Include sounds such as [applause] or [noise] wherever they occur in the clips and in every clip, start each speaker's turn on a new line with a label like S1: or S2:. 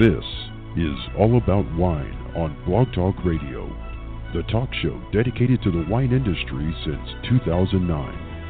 S1: This is All About Wine on Blog Talk Radio, the talk show dedicated to the wine industry since 2009,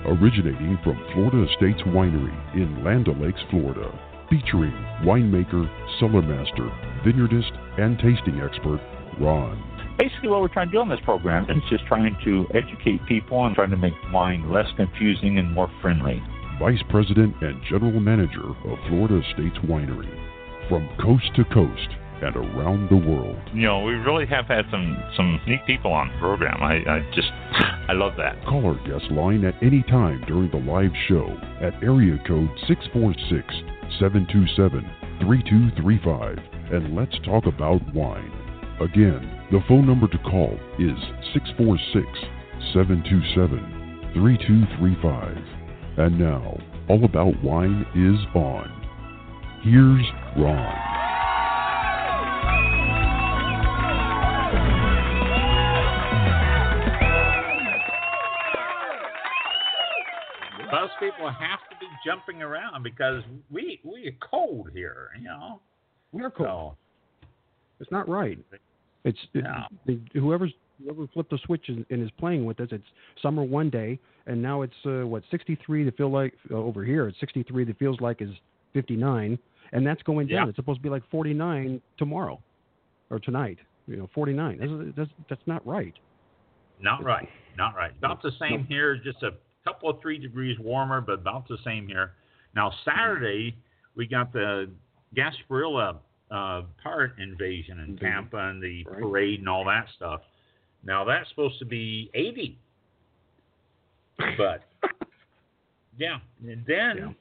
S1: originating from Florida Estates Winery in Land O'Lakes, Florida, featuring winemaker, cellar master, vineyardist, and tasting expert Ron.
S2: Basically, what we're trying to do on this program is just trying to educate people and trying to make wine less confusing and more friendly.
S1: Vice President and General Manager of Florida Estates Winery. From coast to coast and around the world.
S2: You know, we really have had some some neat people on the program. I, I just I love that.
S1: Call our guest line at any time during the live show at area code 646 727 3235 and let's talk about wine. Again, the phone number to call is 646 727 3235. And now, All About Wine is on. Here's Ron.
S3: Most people have to be jumping around because we we are cold here, you know.
S4: We're cold.
S3: So,
S4: It's not right. It's it,
S3: No.
S4: the, whoever's whoever flipped the switch and, and is playing with us. It's summer one day, and now it's uh, what 63 to feel like uh, over here. It's 63 that feels like is 59, and that's going down.
S3: Yeah.
S4: It's supposed to be like 49 tomorrow, or tonight. You know, 49. That's that's, that's not right.
S3: not right, not right. About the same
S4: No.
S3: here, just a couple of three degrees warmer, but about the same here. Now Saturday we got the Gasparilla uh, part invasion in Tampa and the
S4: Right.
S3: parade and all that stuff. Now that's supposed to be 80, but [laughs] yeah, and then.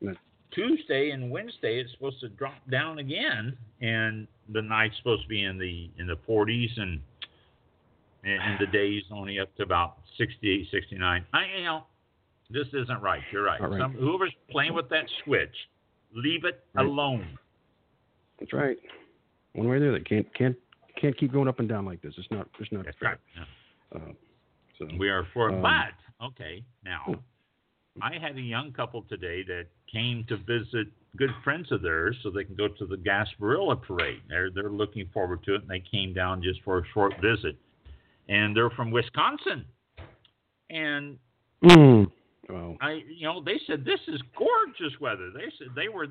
S4: Yeah.
S3: Tuesday and Wednesday it's supposed to drop down again, and the night's supposed to be in the in the 40s, and and, the days only up to about 68, 69. I you know this isn't right. You're right.
S4: Right.
S3: Some, whoever's playing with that switch, leave it
S4: Right.
S3: alone.
S4: That's right. One way or the other, can't can't can't keep going up and down like this. It's not it's not
S3: That's
S4: fair.
S3: right. Yeah.
S4: Uh, so
S3: We are for
S4: Um,
S3: but okay now.
S4: Hmm.
S3: I had a young couple today that came to visit good friends of theirs so they can go to the Gasparilla parade. They're they're looking forward to it and they came down just for a short visit. And they're from Wisconsin. And
S4: mm, well,
S3: I you know, they said this is gorgeous weather. They said they were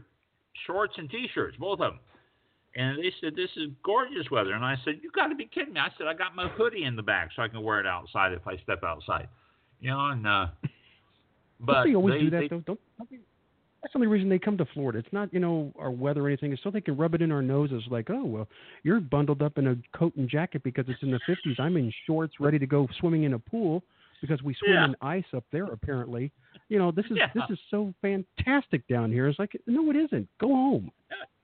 S3: shorts and t-shirts, both of them. And they said this is gorgeous weather. And I said, "You got to be kidding me." I said, "I got my hoodie in the back so I can wear it outside if I step outside." You know, and uh but
S4: don't they always do that
S3: they-
S4: though? Don't, don't they, that's the only reason they come to Florida. It's not you know our weather or anything. It's so they can rub it in our noses. Like, oh well, you're bundled up in a coat and jacket because it's in the 50s. I'm in shorts, ready to go swimming in a pool because we swim
S3: Yeah.
S4: in ice up there. Apparently, you know this is
S3: Yeah.
S4: this is so fantastic down here. It's like, no, it isn't. Go home.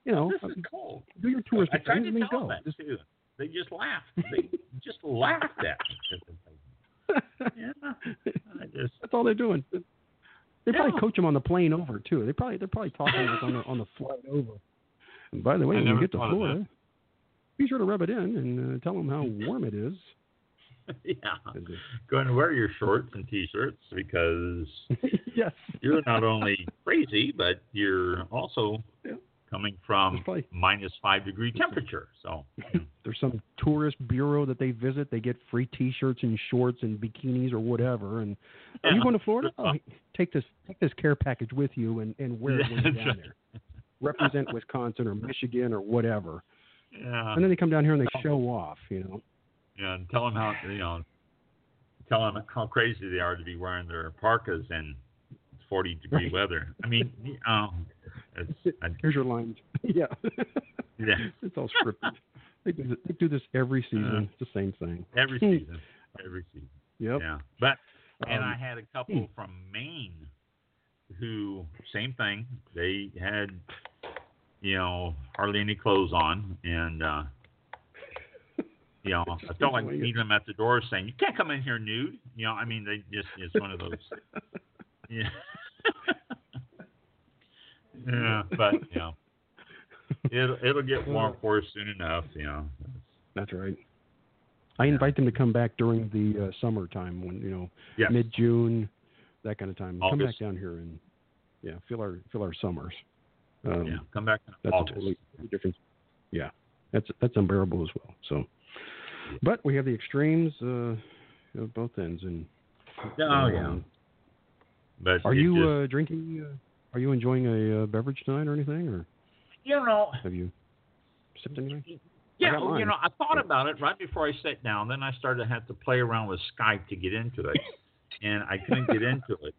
S4: You know,
S3: this is uh, cold.
S4: do your tourist
S3: I tried to tell
S4: go.
S3: them that too. They just laughed. They just laughed at me. [laughs] Yeah, I just
S4: That's all they're doing. They probably
S3: Yeah.
S4: coach them on the plane over too. They probably they're probably talking like on the on the [laughs] flight over. And by the way,
S3: I
S4: when you get to Florida, be sure to rub it in and uh, tell them how [laughs] warm it is.
S3: yeah,
S4: it-
S3: Going to wear your shorts and t-shirts because [laughs]
S4: yes,
S3: you're not only crazy, but you're also
S4: Yeah.
S3: Coming from minus five degree temperature. So [laughs]
S4: there's some tourist bureau that they visit. They get free T-shirts and shorts and bikinis or whatever. And are you going to Florida? [laughs] Oh, take this take this care package with you and, and wear it when you're [laughs] down there. Represent Wisconsin or Michigan or whatever.
S3: yeah,
S4: And then they come down here and they show off. You know.
S3: yeah. And tell them how you know, tell them how crazy they are to be wearing their parkas in 40 degree
S4: Right.
S3: weather. I mean, um, it's, I,
S4: Here's your lines. [laughs] yeah.
S3: Yeah. [laughs]
S4: It's all scripted. they, do this, they do this every season.
S3: Uh,
S4: it's the same thing.
S3: every season, every season.
S4: Yep.
S3: Yeah, but and
S4: Um,
S3: I had a couple from Maine who same thing. They had you know hardly any clothes on, and uh, [laughs] you know I felt like meeting them at the door saying, "You can't come in here nude." You know, I mean, they just it's one of those. Yeah. Yeah, but you know, [laughs] it'll it'll get warm for us soon enough. You know.
S4: That's right. I invite them to come back during the uh, summertime when you know
S3: Yes.
S4: mid June, that kind of time. Come back down here and yeah, feel our feel our summers. Um,
S3: yeah, come back in
S4: That's
S3: August.
S4: a totally different yeah, that's that's unbearable as well. So, but we have the extremes uh, of both ends, and
S3: Oh yeah.
S4: um,
S3: But
S4: Are you
S3: just-
S4: uh, drinking? Uh, are you enjoying a uh, beverage tonight or anything, or
S3: you know,
S4: have you sipped anything?
S3: Yeah, well, you know, I thought about it right before I sat down. Then I started to have to play around with Skype to get into it, and I couldn't get into it,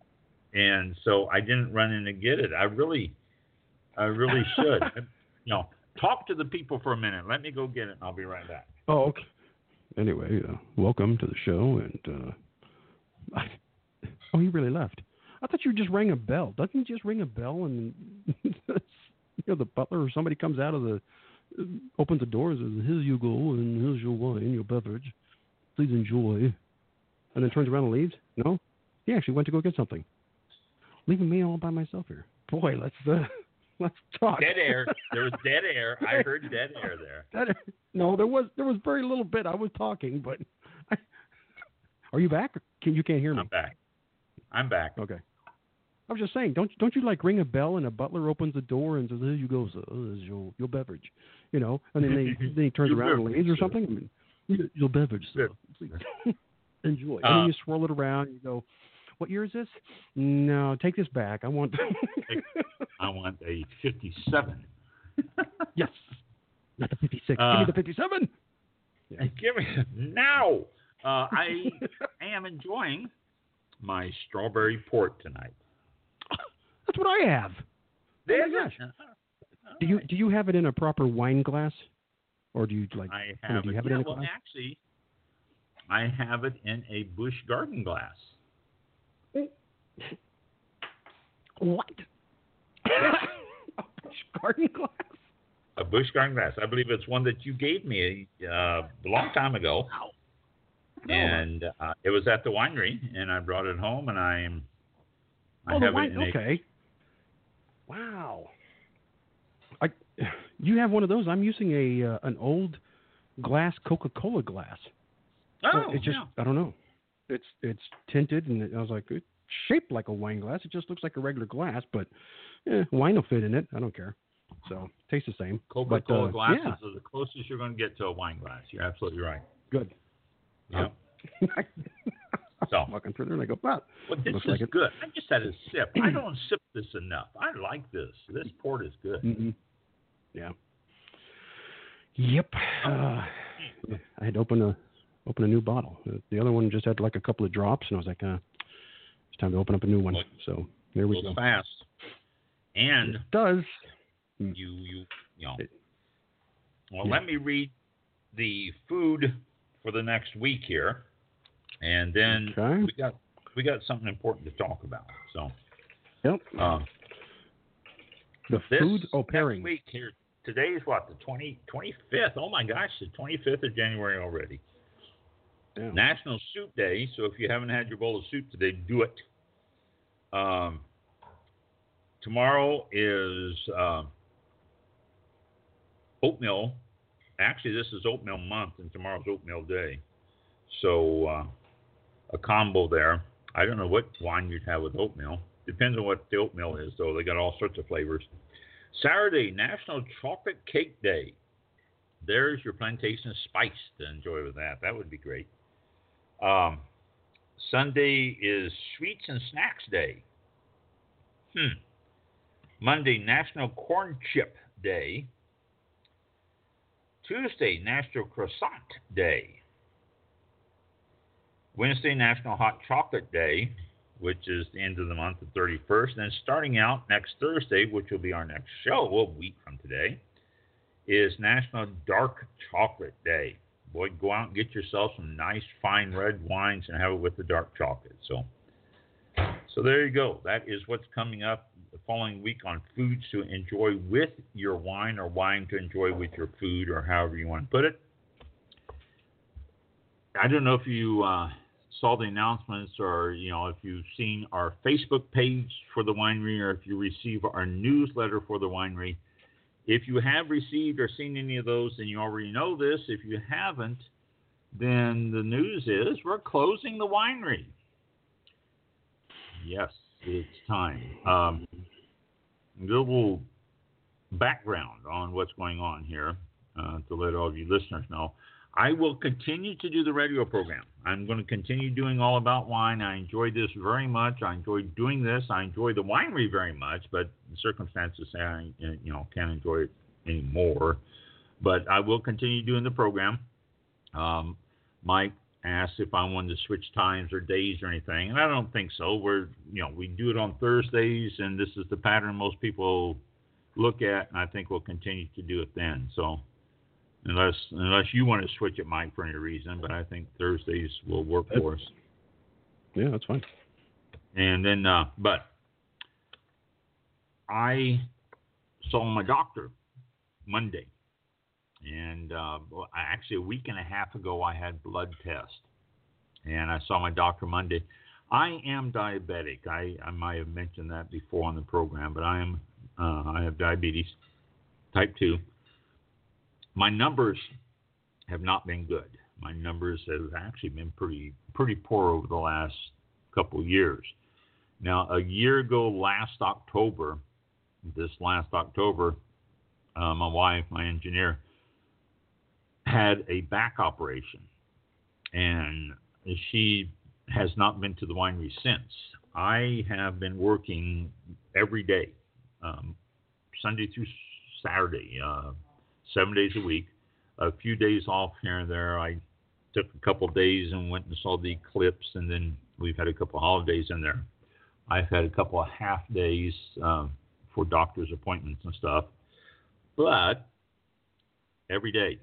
S3: and so I didn't run in and get it. I really, I really should. [laughs] you know, talk to the people for a minute. Let me go get it, and I'll be right back.
S4: Oh, okay. Anyway, uh, welcome to the show, and uh, I, [laughs] oh, he really left. I thought you just rang a bell. Doesn't he just ring a bell and [laughs] you know the butler or somebody comes out of the opens the door and says, "Here you go, and here's your wine, your beverage. Please enjoy," and then turns around and leaves. No, he actually went to go get something, leaving me all by myself here. Boy, let's uh, [laughs] let's talk.
S3: Dead air. There was dead air. [laughs] I heard dead air there.
S4: That, no, there was there was very little bit. I was talking, but I, are you back? Can you can't hear me?
S3: I'm back. I'm back.
S4: Okay. I was just saying, don't don't you like ring a bell and a butler opens the door and says, "Here you go, sir. This is your your beverage," you know, and then they [laughs] then he turns around and leaves or something. I mean, your, your beverage, sir. Please [laughs] enjoy. and
S3: Uh,
S4: then you swirl it around. And you go, "What year is this?" No, take this back. I want.
S3: I want a 57. [laughs]
S4: yes, not the fifty-six.
S3: Uh,
S4: Give me the fifty-seven.
S3: Give me now. Uh, I am enjoying my strawberry port tonight.
S4: That's what I have. Oh my gosh. Do you do you have it in a proper wine glass, or do you like?
S3: I
S4: I mean,
S3: have
S4: do you
S3: it.
S4: have it
S3: yeah,
S4: in a
S3: well,
S4: glass?
S3: actually, I have it in a Busch Garden glass.
S4: What? [laughs] a Busch Garden glass?
S3: A Busch Garden glass. I believe it's one that you gave me uh, a long time ago,
S4: No.
S3: and uh, it was at the winery, and I brought it home, and I am. I
S4: oh, the
S3: have
S4: wine.
S3: it in a
S4: Okay. Wow. I, [sighs] you have one of those. I'm using a uh, an old glass Coca-Cola glass.
S3: Oh,
S4: it's just
S3: yeah.
S4: I don't know. It's it's tinted, and I was like, it's shaped like a wine glass. It just looks like a regular glass, but eh, wine will fit in it. I don't care. So tastes the same.
S3: Coca-Cola
S4: but, uh,
S3: glasses
S4: Yeah,
S3: are the closest you're going to get to a wine glass. You're absolutely right.
S4: good.
S3: Yeah. [laughs]
S4: Was walking through there and I go, wow.
S3: well, this
S4: Looks
S3: is
S4: like it.
S3: good. I just had a [clears throat] sip. I don't sip this enough. I like this. This port is good.
S4: mm Yeah. Yep.
S3: Oh.
S4: Uh, I had to open a open a new bottle. Uh, The other one just had like a couple of drops, and I was like, uh, it's time to open up a new one.
S3: Well,
S4: So there we go.
S3: fast. And
S4: It does.
S3: you you you know.
S4: It-
S3: Well,
S4: yeah.
S3: let me read the food for the next week here, and then
S4: Okay.
S3: we got we got something important to talk about. So,
S4: Yep.
S3: uh,
S4: The food. Oh, pairing.
S3: week here. Today's what the 20, 25th. Oh my gosh, the 25th of January already.
S4: Yeah.
S3: National Soup Day. So if you haven't had your bowl of soup today, do it. Um, tomorrow is uh, oatmeal. Actually, this is oatmeal month, and tomorrow's oatmeal day. So uh, a combo there. I don't know what wine you'd have with oatmeal. Depends on what the oatmeal is, though. They got all sorts of flavors. Saturday, National Chocolate Cake Day. There's your plantation spice to enjoy with that. That would be great. Um, Sunday is Sweets and Snacks Day. Hmm. Monday, National Corn Chip Day. Tuesday, National Croissant Day. Wednesday, National Hot Chocolate Day, which is the end of the month, the 31st. And starting out next Thursday, which will be our next show a week from today, is National Dark Chocolate Day. Boy, go out and get yourself some nice fine red wines and have it with the dark chocolate. So, so there you go. That is what's coming up the following week on foods to enjoy with your wine or wine to enjoy with your food or however you want to put it. I don't know if you uh, saw the announcements or you know if you've seen our Facebook page for the winery or if you receive our newsletter for the winery. If you have received or seen any of those, then you already know this. If you haven't, then the news is we're closing the winery. Yes, it's time. Um, a little background on what's going on here. uh, to let all of you listeners know. I will continue to do the radio program. I'm going to continue doing all about wine. I enjoy this very much. I enjoy doing this. I enjoy the winery very much, but the circumstances say I, you know, can't enjoy it anymore. But I will continue doing the program. Um, Mike asked if I wanted to switch times or days or anything, and I don't think so. We're, you know, we do it on Thursdays, and this is the pattern most people look at, and I think we'll continue to do it then. So unless unless you want to switch it, Mike, for any reason. But I think Thursdays will work for us.
S4: Yeah, that's fine.
S3: And then, uh, but I saw my doctor Monday, and uh, actually a week and a half ago I had blood test, and I saw my doctor Monday. I am diabetic. I, I might have mentioned that before on the program, but I am uh, I have diabetes type two my numbers have not been good. My numbers have actually been pretty pretty poor over the last couple years. Now, a year ago, last October, this last October, uh, my wife, my engineer, had a back operation, and she has not been to the winery since. I have been working every day, um, Sunday through Saturday, uh, seven days a week, a few days off here and there. I took a couple days and went and saw the eclipse, and then we've had a couple holidays in there. I've had a couple of half days um, for doctor's appointments and stuff, but every day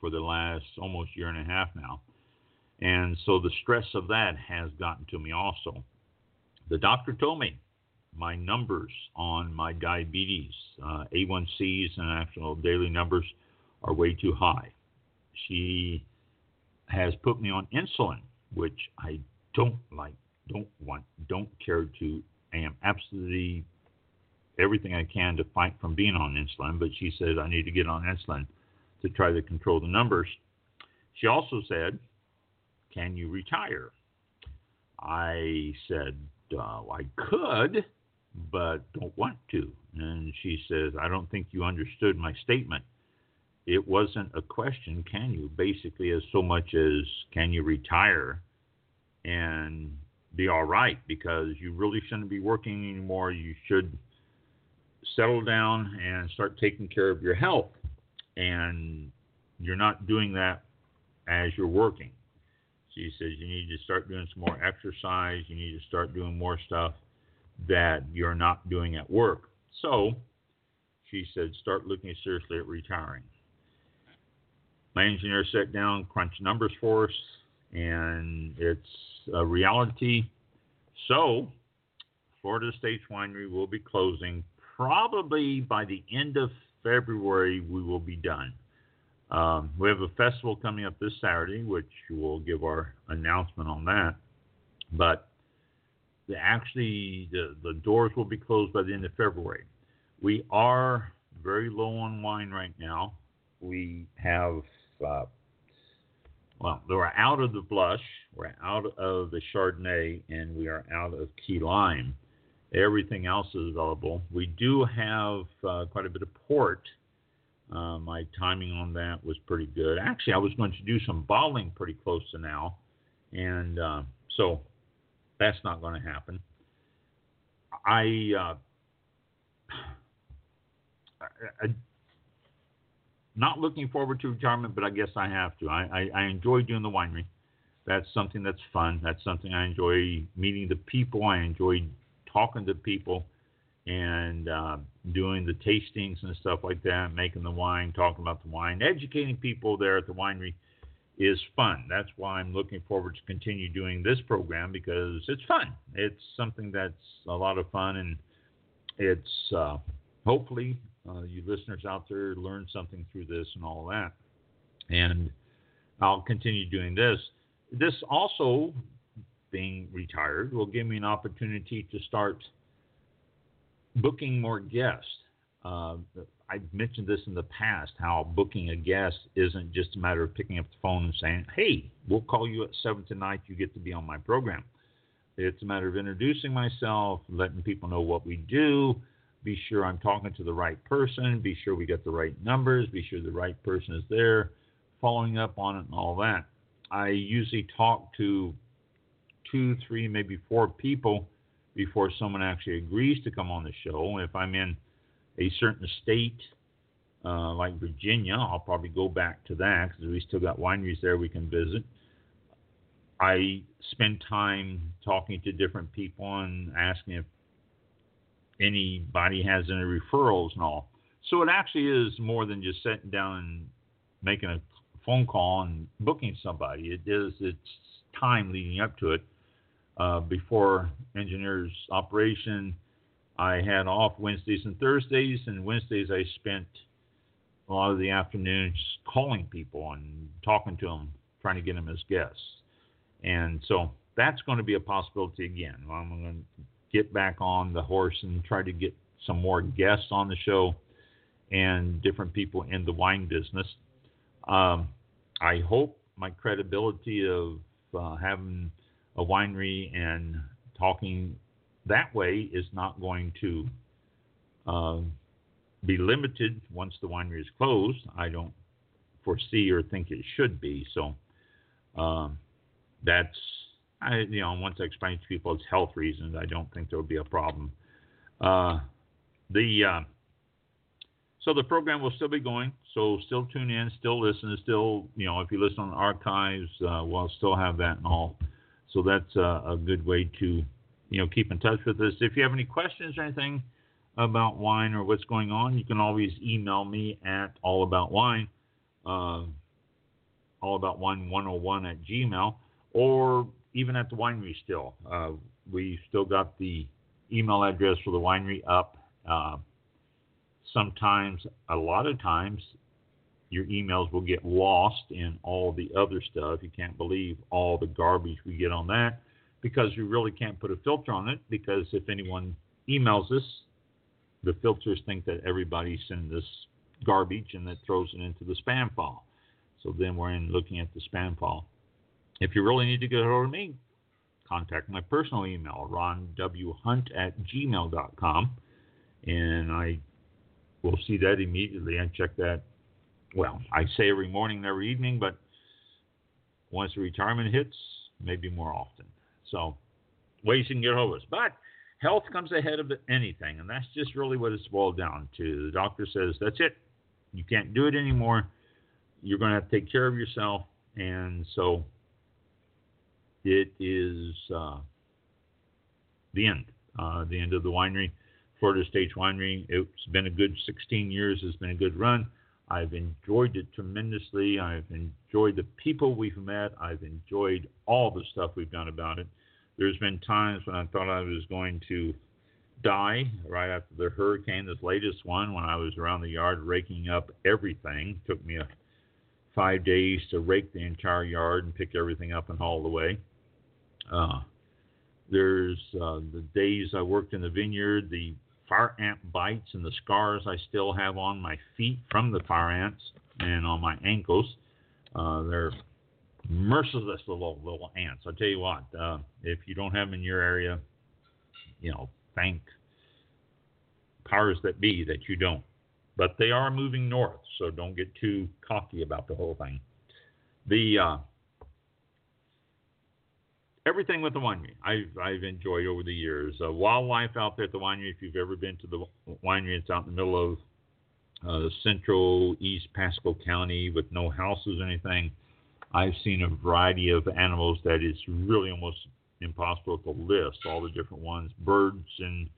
S3: for the last almost year and a half now. And so the stress of that has gotten to me also. The doctor told me my numbers on my diabetes, uh, A1Cs and actual daily numbers are way too high. She has put me on insulin, which I don't like, don't want, don't care to. I am absolutely everything I can to fight from being on insulin, but she said I need to get on insulin to try to control the numbers. She also said, Can you retire? I said, uh, I could, but don't want to. And she says, I don't think you understood my statement. It wasn't a question, can you? Basically, as so much as can you retire and be all right because you really shouldn't be working anymore. You should settle down and start taking care of your health. And you're not doing that as you're working. She says you need to start doing some more exercise. You need to start doing more stuff that you're not doing at work. So she said, start looking seriously at retiring. My engineer sat down, crunched numbers for us, and it's a reality. So, Florida Estates Winery will be closing probably by the end of February. We will be done. Um, we have a festival coming up this Saturday, which we'll give our announcement on that. But the, actually the, the doors will be closed by the end of February. We are very low on wine right now. We have, uh, well, we're out of the blush, we're out of the Chardonnay, and we are out of key lime. Everything else is available. We do have uh, quite a bit of port. Uh, my timing on that was pretty good. Actually, I was going to do some bottling pretty close to now, and uh, so that's not going to happen. I, uh, [sighs] I, I, not looking forward to retirement, but I guess I have to. I, I, I enjoy doing the winery. That's something that's fun. That's something I enjoy meeting the people. I enjoy talking to people and uh, doing the tastings and stuff like that, making the wine, talking about the wine, educating people there at the winery is fun. That's why I'm looking forward to continue doing this program because it's fun. It's something that's a lot of fun, and it's uh, hopefully uh, you listeners out there learn something through this and all that. And I'll continue doing this. This also, being retired, will give me an opportunity to start booking more guests. Uh, I've mentioned this in the past how booking a guest isn't just a matter of picking up the phone and saying, hey, we'll call you at 7 tonight. You get to be on my program. It's a matter of introducing myself, letting people know what we do, be sure I'm talking to the right person, be sure we get the right numbers, be sure the right person is there, following up on it and all that. I usually talk to two, three, maybe four people before someone actually agrees to come on the show. If I'm in a certain state, uh, like Virginia, I'll probably go back to that because we still got wineries there we can visit. I spend time talking to different people and asking if anybody has any referrals and all. So it actually is more than just sitting down and making a phone call and booking somebody. It is it's time leading up to it. Uh, before engineers operation, I had off Wednesdays and Thursdays, and Wednesdays I spent a lot of the afternoons calling people and talking to them, trying to get them as guests. And so that's going to be a possibility again. I'm going to get back on the horse and try to get some more guests on the show and different people in the wine business. Um, I hope my credibility of uh, having a winery and talking that way is not going to uh, be limited once the winery is closed. I don't foresee or think it should be. So um, that's I, you know, once I explain to people it's health reasons, I don't think there will be a problem. Uh, the uh, so the program will still be going. So still tune in, still listen, still you know if you listen on archives, uh, we'll still have that and all. So that's a good way to you know keep in touch with us. If you have any questions or anything about wine or what's going on, you can always email me at allaboutwine, uh, allaboutwine101 at gmail, or even at the winery still. Uh, we still got the email address for the winery up. Uh, sometimes, a lot of times, your emails will get lost in all the other stuff. You can't believe all the garbage we get on that because you really can't put a filter on it because if anyone emails us, the filters think that everybody's sending this garbage and that throws it into the spam file. So then we're in looking at the spam file. If you really need to get hold of me, contact my personal email, ronwhunt at gmail.com, and I will see that immediately and check that. Well, I say every morning and every evening, but once retirement hits, maybe more often. So, ways you can get hold of us. But health comes ahead of anything, and that's just really what it's boiled down to. The doctor says, that's it. You can't do it anymore. You're going to have to take care of yourself. And so it is uh, the end, uh, the end of the winery, Florida Estates Winery. It's been a good 16 years. It's been a good run. I've enjoyed it tremendously. I've enjoyed the people we've met. I've enjoyed all the stuff we've done about it. There's been times when I thought I was going to die right after the hurricane, this latest one, when I was around the yard raking up everything. Took me a, five days to rake the entire yard and pick everything up and haul it away. Uh, there's uh, the days I worked in the vineyard, the fire ant bites and the scars I still have on my feet from the fire ants and on my ankles. Uh, they're merciless little little ants. I tell you what, uh, if you don't have them in your area, you know, thank powers that be that you don't. But they are moving north, so don't get too cocky about the whole thing. The uh, everything with the winery I've I've enjoyed over the years. Uh, wildlife out there at the winery. If you've ever been to the winery, it's out in the middle of uh, central East Pasco County with no houses or anything. I've seen a variety of animals that is really almost impossible to list. All the different ones, birds and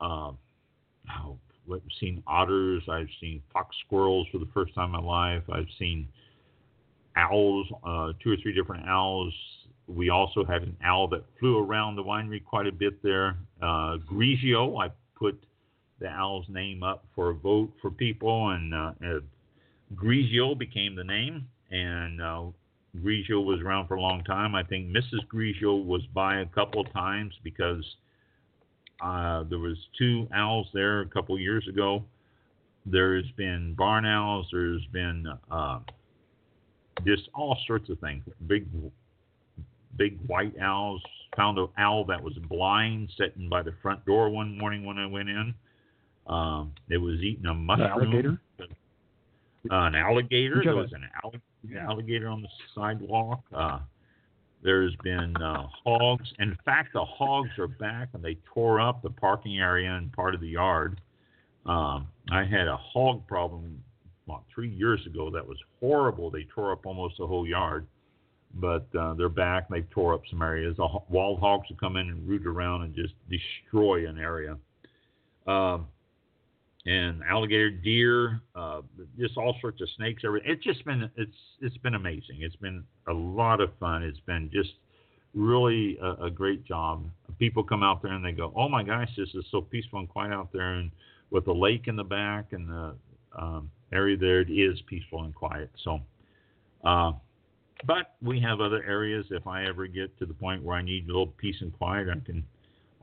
S3: uh, I've seen otters. I've seen fox squirrels for the first time in my life. I've seen owls, uh, two or three different owls we also had an owl that flew around the winery quite a bit there. Uh, Grigio, I put the owl's name up for a vote for people, and uh, uh, Grigio became the name. And uh, Grigio was around for a long time. I think Mrs. Grigio was by a couple of times because uh, there was two owls there a couple years ago. There's been barn owls. There's been uh, just all sorts of things. Big big white owls. Found an owl that was blind sitting by the front door one morning when I went in. Um, it was eating a mushroom.
S4: alligator?
S3: An alligator. There was an alli- alligator on the sidewalk. Uh, there's been uh, hogs. In fact, the hogs are back and they tore up the parking area and part of the yard. Um, I had a hog problem about three years ago that was horrible. They tore up almost the whole yard, but uh, they're back. They tore up some areas. The wild hogs will come in and root around and just destroy an area. Um, and alligator, deer, uh, just all sorts of snakes. Everything. It's just been it's it's been amazing. It's been a lot of fun. It's been just really a, a great job. People come out there and they go, "Oh my gosh, this is so peaceful and quiet out there," and with the lake in the back and the um, area there, it is peaceful and quiet. So, uh, but we have other areas. If I ever get to the point where I need a little peace and quiet, I can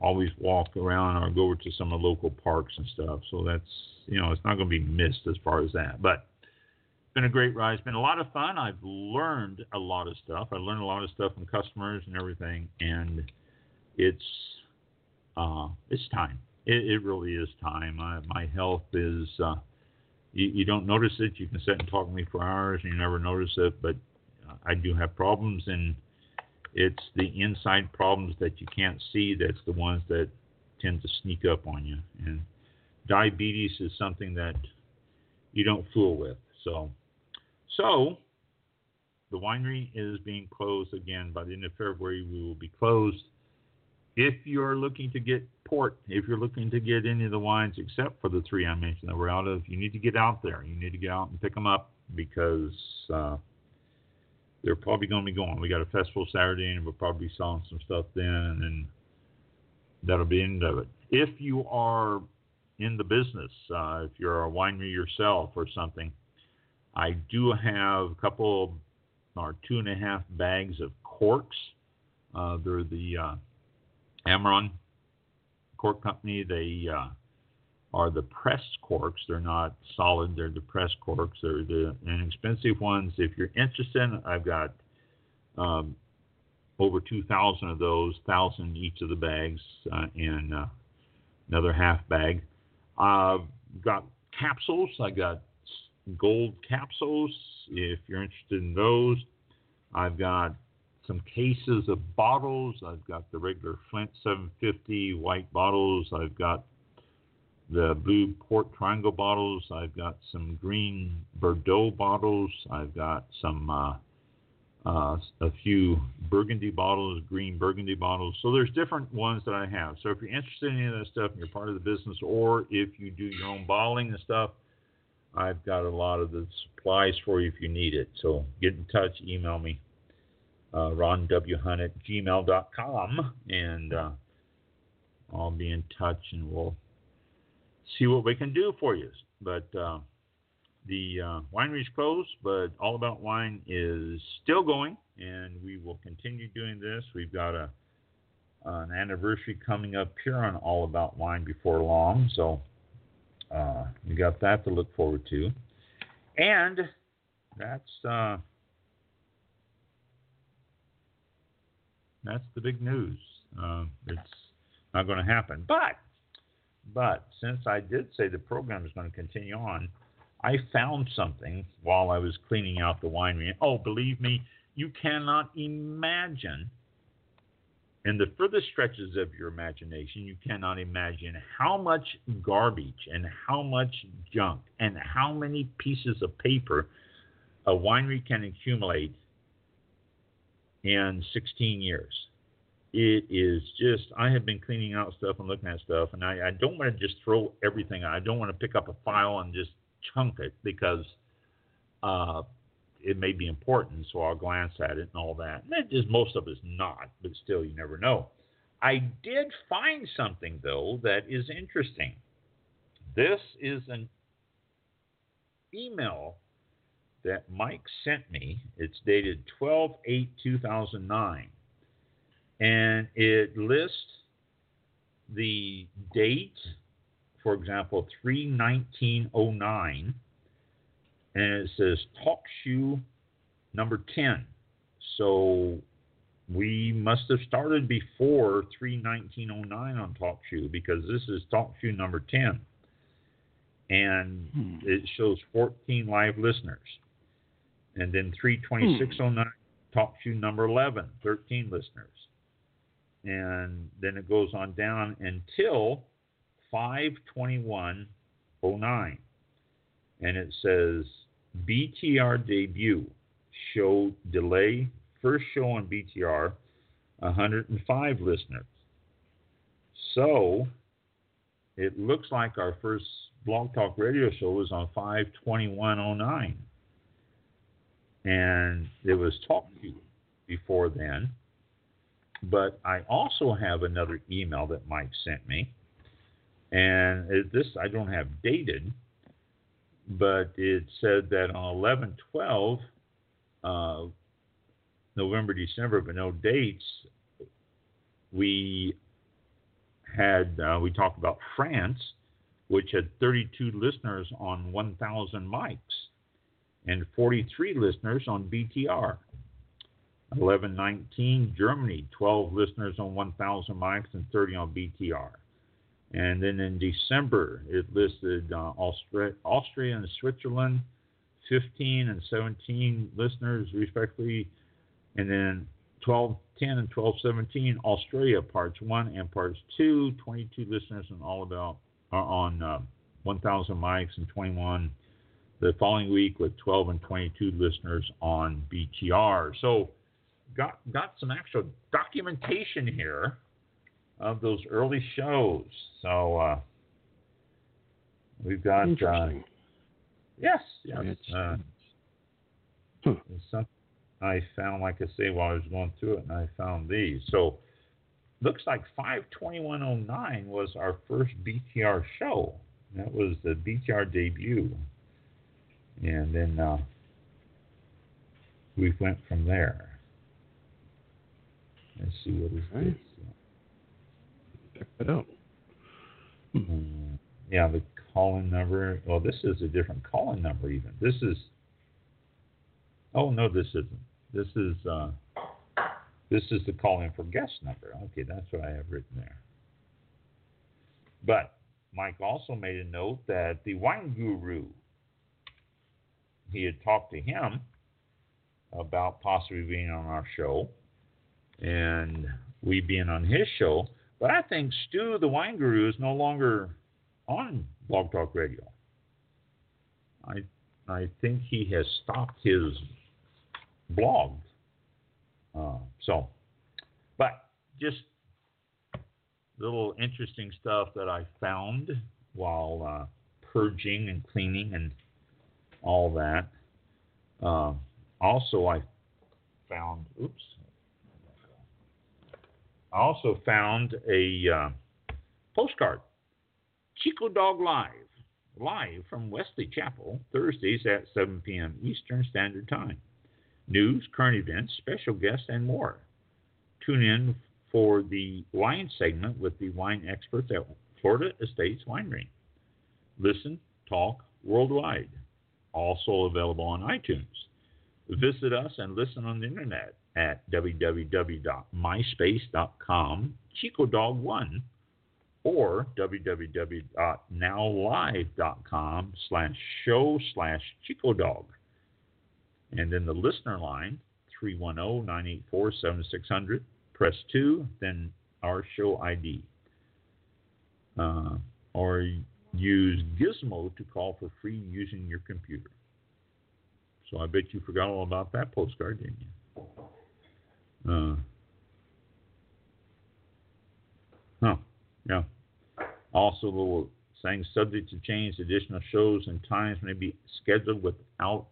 S3: always walk around or go over to some of the local parks and stuff. So that's you know, it's not going to be missed as far as that. But it's been a great ride. It's been a lot of fun. I've learned a lot of stuff. I learned a lot of stuff from customers and everything, and it's uh, it's time. It, it really is time. I, my health is. Uh, you, you don't notice it. You can sit and talk to me for hours, and you never notice it. But I do have problems, and it's the inside problems that you can't see that's the ones that tend to sneak up on you. And diabetes is something that you don't fool with. So, so the winery is being closed again by the end of February. We will be closed. If you're looking to get port, if you're looking to get any of the wines except for the three I mentioned that we're out of, you need to get out there. You need to get out and pick them up because uh, they're probably going to be going. We got a festival Saturday, and we'll probably be selling some stuff then, and then that'll be the end of it. If you are in the business, uh, if you're a winery yourself or something, I do have a couple or two and a half bags of corks. Uh, they're the uh, Amorim Cork Company. They uh, are the pressed corks. They're not solid. They're the pressed corks. They're the inexpensive ones. If you're interested, I've got um, over 2,000 of those, 1,000 each of the bags, uh, and uh, another half bag. I've got capsules. I got gold capsules. If you're interested in those, I've got some cases of bottles. I've got the regular Flint 750 white bottles. I've got the blue port triangle bottles. I've got some green Bordeaux bottles. I've got some uh, uh, a few Burgundy bottles, green Burgundy bottles. So there's different ones that I have. So if you're interested in any of that stuff and you're part of the business, or if you do your own bottling and stuff, I've got a lot of the supplies for you if you need it. So get in touch, email me, uh, ronwhunt at gmail.com, and uh, I'll be in touch and we'll see what we can do for you. But uh, the uh, winery's closed, but All About Wine is still going, and we will continue doing this. We've got a an anniversary coming up here on All About Wine before long, so uh, we got that to look forward to. And that's uh, that's the big news. Uh, it's not going to happen, but but since I did say the program is going to continue on, I found something while I was cleaning out the winery. Oh, believe me, you cannot imagine in the furthest stretches of your imagination, you cannot imagine how much garbage and how much junk and how many pieces of paper a winery can accumulate in 16 years. It is just, I have been cleaning out stuff and looking at stuff, and I, I don't want to just throw everything. I don't want to pick up a file and just chunk it because uh, it may be important, so I'll glance at it and all that. And that just most of it's not, but still, you never know. I did find something though that is interesting. This is an email that Mike sent me. It's dated 12 8 2009. And it lists the date, for example, 31909, and it says talk shoe number 10. So we must have started before 31909 on TalkShoe because this is TalkShoe number 10. and
S4: Hmm.
S3: it shows 14 live listeners. And then 32609 TalkShoe number 11, 13 listeners. And then it goes on down until 52109. And it says BTR debut, show delay, first show on BTR, 105 listeners. So it looks like our first Blog Talk radio show was on 52109. And it was TalkShoe before then. But I also have another email that Mike sent me. And this I don't have dated, but it said that on 11 12, uh, November, December, but no dates, we had, uh, we talked about France, which had 32 listeners on 1,000 mics and 43 listeners on BTR. 1119, Germany, 12 listeners on 1,000 mics and 30 on BTR. And then in December, it listed uh, Austria, Austria and Switzerland, 15 and 17 listeners, respectively. And then 12, 10 and 12, 17, Australia, parts 1 and parts 2, 22 listeners and all about are on uh, 1,000 mics and 21 the following week with 12 and 22 listeners on BTR. So got got some actual documentation here of those early shows. So uh, we've got uh, yes, yes. Uh, something I found, like I say, while I was going through it, and I found these. So looks like 52109 was our first BTR show. That was the BTR debut, and then uh, we went from there. Let's see what is
S4: Okay.
S3: this.
S4: Check that out.
S3: Mm, yeah, the call-in number. Well, this is a different call-in number. Even this is. Oh no, this isn't. This is. Uh, this is the call-in for guest number. Okay, that's what I have written there. But Mike also made a note that the wine guru. He had talked to him about possibly being on our show, and we being on his show. But I think Stu, the wine guru, is no longer on Blog Talk Radio. I I think he has stopped his blog. Uh, so, but just little interesting stuff that I found while uh, purging and cleaning and all that. Uh, also, I found. Oops. I also found a uh, postcard, Chico Dog Live, live from Wesley Chapel, Thursdays at 7 p.m. Eastern Standard Time. News, current events, special guests, and more. Tune in for the wine segment with the wine experts at Florida Estates Winery. Listen, talk worldwide. Also available on iTunes. Visit us and listen on the internet at www.myspace.com chicodog1 or www.nowlive.com slash show slash chicodog. And then the listener line, 310-984-7600. Press 2, then our show ID. Uh, or use Gizmo to call for free using your computer. So I bet you forgot all about that postcard, didn't you? Uh, huh, yeah. Also, little saying subject to change, additional shows and times may be scheduled without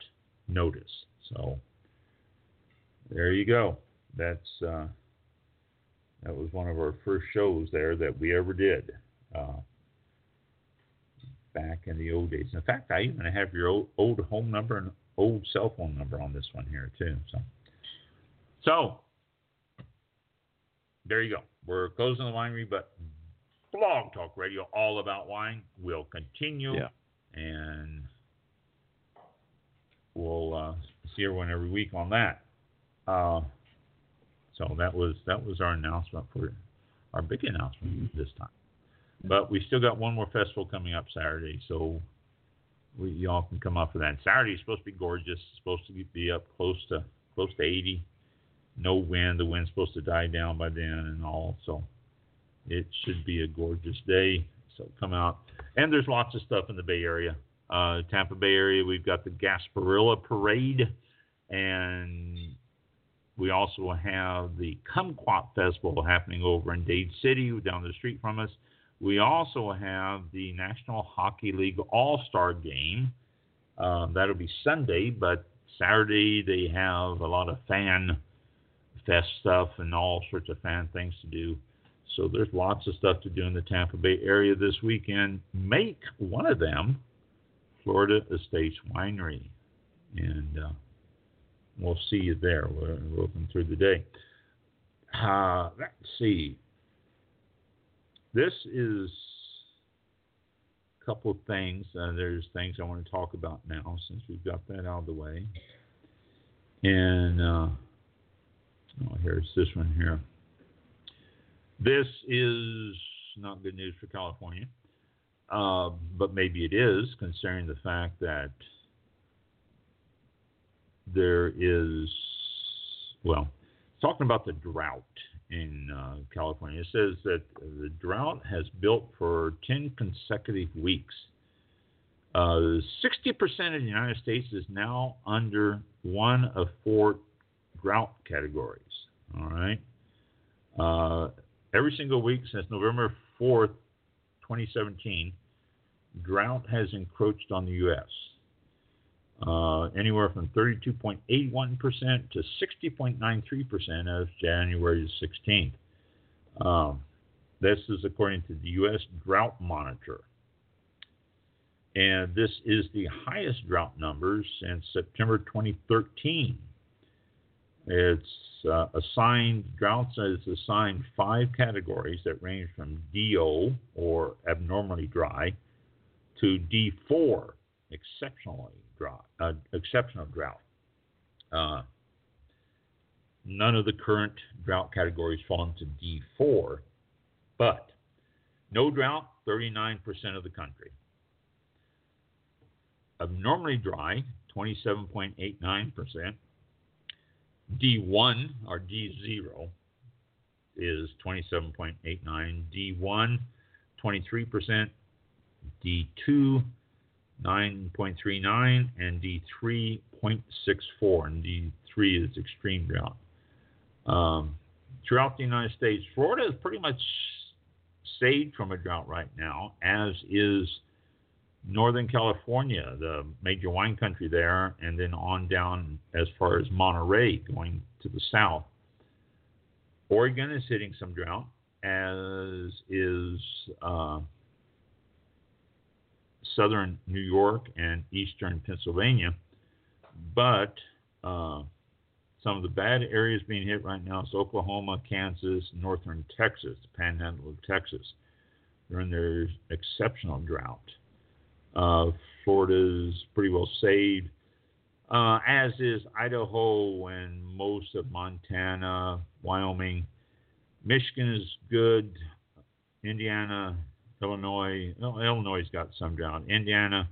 S3: notice. So there you go. That's uh, that was one of our first shows there that we ever did uh, back in the old days. In fact, I even have your old, old home number and old cell phone number on this one here too. So, so there you go. We're closing the winery, but Blog Talk Radio, all about wine, will continue.
S4: Yeah.
S3: And we'll uh, see everyone every week on that. Uh, so that was that was our announcement for our big announcement
S4: Mhm.
S3: this time. But we still got one more festival coming up Saturday, so we, y'all can come up for that. Saturday's supposed to be gorgeous. It's supposed to be up close to close to 80. No wind. The wind's supposed to die down by then and all. So it should be a gorgeous day. So come out. And there's lots of stuff in the Bay Area. Uh, Tampa Bay area, we've got the Gasparilla Parade, and we also have the Kumquat Festival happening over in Dade City, down the street from us. We also have the National Hockey League All Star Game. Uh, that'll be Sunday, but Saturday they have a lot of fan fest stuff and all sorts of fan things to do. So there's lots of stuff to do in the Tampa Bay area this weekend. Make one of them Florida Estates Winery. And uh, we'll see you there. We're, open through the day. Uh, let's see. This is a couple of things. Uh, there's things I want to talk about now since we've got that out of the way. And uh, oh, here's this one here. This is not good news for California. Uh, but maybe it is, considering the fact that there is, well, talking about the drought in uh, California. It says that the drought has built for 10 consecutive weeks. Uh, 60% of the United States is now under one of four drought categories. All right. Uh, every single week since November 4th, 2017, drought has encroached on the U.S. Uh, anywhere from 32.81% to 60.93% as January 16th. Um, this is according to the U.S. Drought Monitor. And this is the highest drought numbers since September 2013. It's uh, assigned, droughts is assigned five categories that range from D0, or abnormally dry, to D4, exceptionally drought, uh, exceptional drought. Uh, none of the current drought categories fall into D4, but no drought, 39% of the country. Abnormally dry, 27.89%. D1 or D0 is 27.89. D1, 23%. D2, 9.39, and D3, 0.64. And D3 is extreme drought. Um, throughout the United States, Florida is pretty much saved from a drought right now, as is Northern California, the major wine country there, and then on down as far as Monterey, going to the south. Oregon is hitting some drought, as is uh, southern New York and eastern Pennsylvania. But uh, some of the bad areas being hit right now is Oklahoma, Kansas, northern Texas, panhandle of Texas. They're in their exceptional drought. Uh, Florida's pretty well saved, uh, as is Idaho and most of Montana, Wyoming. Michigan is good. Indiana, Illinois. Well, Illinois got some down. Indiana,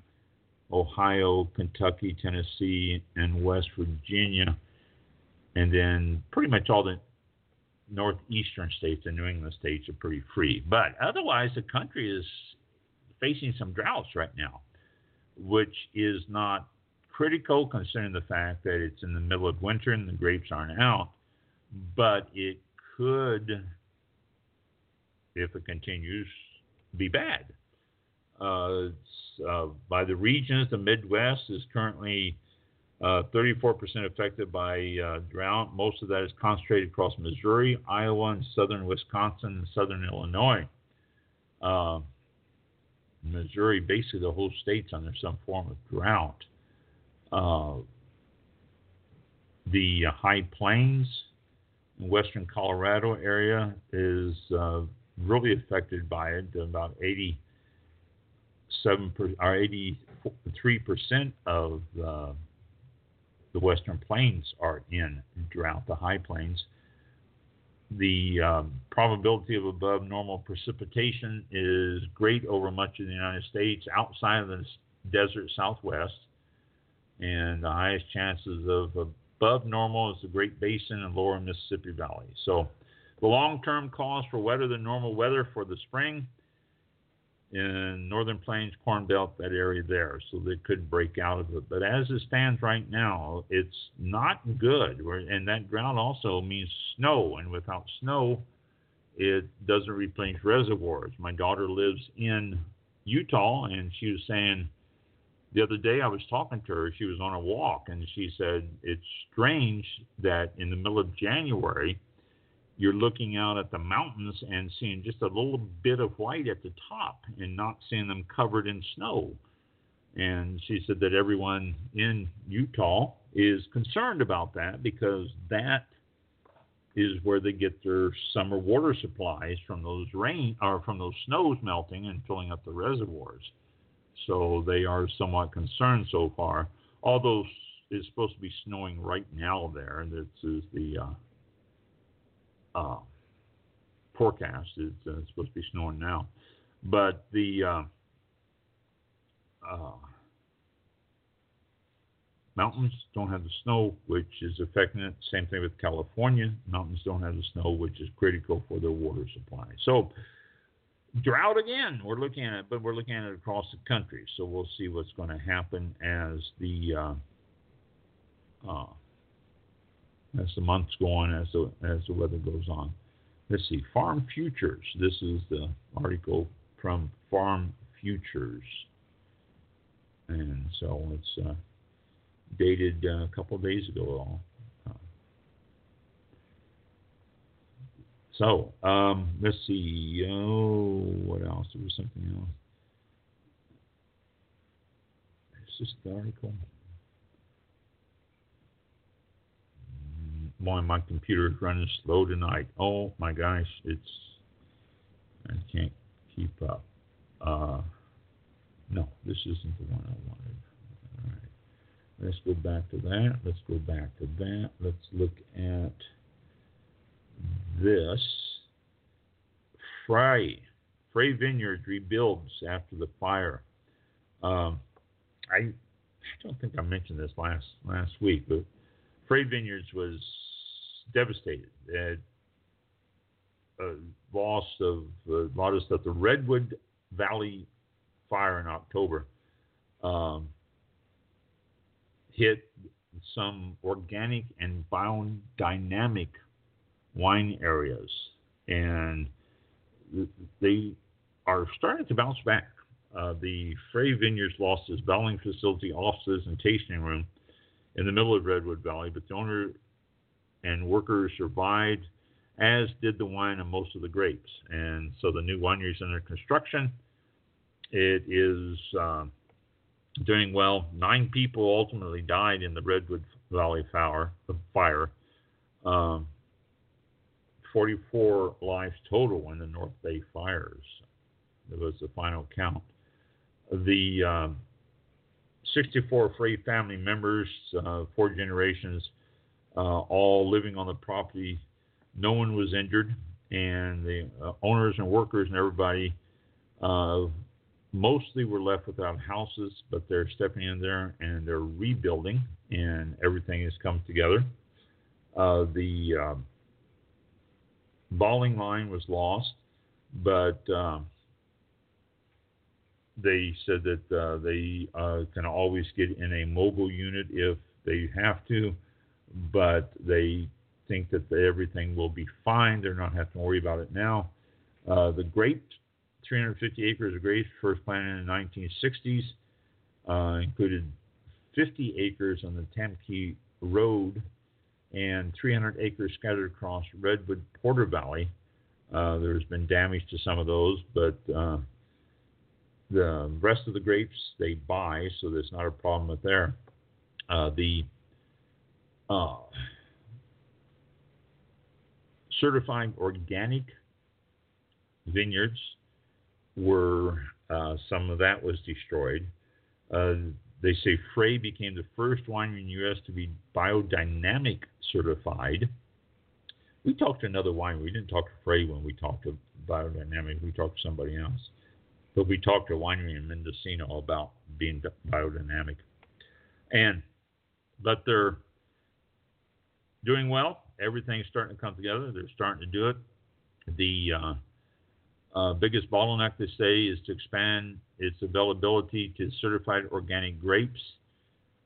S3: Ohio, Kentucky, Tennessee, and West Virginia. And then pretty much all the northeastern states and New England states are pretty free. But otherwise, the country is facing some droughts right now, which is not critical considering the fact that it's in the middle of winter and the grapes aren't out. But it could, if it continues, be bad. Uh, uh, by the regions, the Midwest is currently uh, 34% affected by uh, drought. Most of that is concentrated across Missouri, Iowa, and southern Wisconsin and southern Illinois. Uh, Missouri, basically the whole state's under some form of drought. Uh, the high plains in western Colorado area is really affected by it. About 87 per, or 83 percent of the, the Western Plains are in drought. The high plains. The um, probability of above normal precipitation is great over much of the United States. Outside of the desert southwest, and the highest chances of above normal is the Great Basin and lower Mississippi Valley. So, the long term cause for wetter than normal weather for the spring in Northern Plains, Corn Belt, that area there. So they could break out of it. But as it stands right now, it's not good. And that drought also means snow. And without snow, it doesn't replenish reservoirs. My daughter lives in Utah, and she was saying the other day I was talking to her. She was on a walk, and she said it's strange that in the middle of January, you're looking out at the mountains and seeing just a little bit of white at the top and not seeing them covered in snow. And she said that everyone in Utah is concerned about that because that is where they get their summer water supplies from those rain or from those snows melting and filling up the reservoirs. So they are somewhat concerned so far. Although it's supposed to be snowing right now there. And this is the uh, uh, forecast. Uh, it's, supposed to be snowing now, but the uh, uh, mountains don't have the snow, which is affecting it. Same thing with California. Mountains don't have the snow, which is critical for their water supply. So drought again. We're looking at it, but we're looking at it across the country. So we'll see what's going to happen as the uh, uh, as the months go on, as the as the weather goes on. Let's see, Farm Futures. This is the article from Farm Futures, and so it's uh, dated uh, a couple of days ago. Uh, so um, let's see. Oh, what else? There was something else. Is this the article? Boy, my computer is running slow tonight. Oh my gosh, it's I can't keep up. Uh, no, this isn't the one I wanted. All right, let's go back to that. Let's go back to that. Let's look at this. Frey, Frey Vineyards rebuilds after the fire. Um, I, I don't think I mentioned this last last week, but Frey Vineyards was devastated. It uh, loss of uh, a lot of stuff. The Redwood Valley fire in October um, hit some organic and biodynamic wine areas, and they are starting to bounce back. Uh, the Frey Vineyards lost its bottling facility, offices, and tasting room in the middle of Redwood Valley, but the owner and workers survived, as did the wine and most of the grapes. And so the new winery is under construction. It is uh, doing well. Nine people ultimately died in the Redwood Valley fire. fire. Um, 44 lives total in the North Bay fires. It was the final count. The um, 64 Frey family members, uh, four generations, uh, all living on the property. No one was injured, and the uh, owners and workers and everybody uh, mostly were left without houses, but they're stepping in there and they're rebuilding, and everything has come together. Uh, the balling line was lost, but um, they said that uh, they uh, can always get in a mobile unit if they have to but they think that the, everything will be fine. They're not having to worry about it now. Uh, the grape, 350 acres of grapes, first planted in the 1960s, uh, included 50 acres on the Tomki Road and 300 acres scattered across Redwood Potter Valley. Uh, there's been damage to some of those, but uh, the rest of the grapes they buy, so there's not a problem with there. Uh, the uh, certified organic vineyards were uh, some of that was destroyed. Uh, they say Frey became the first winery in the U.S. to be biodynamic certified. We talked to another winery. We didn't talk to Frey when we talked to biodynamic. We talked to somebody else. But we talked to a winery in Mendocino about being biodynamic. And but they're doing well. Everything's starting to come together. They're starting to do it. The uh, uh, biggest bottleneck they say is to expand its availability to certified organic grapes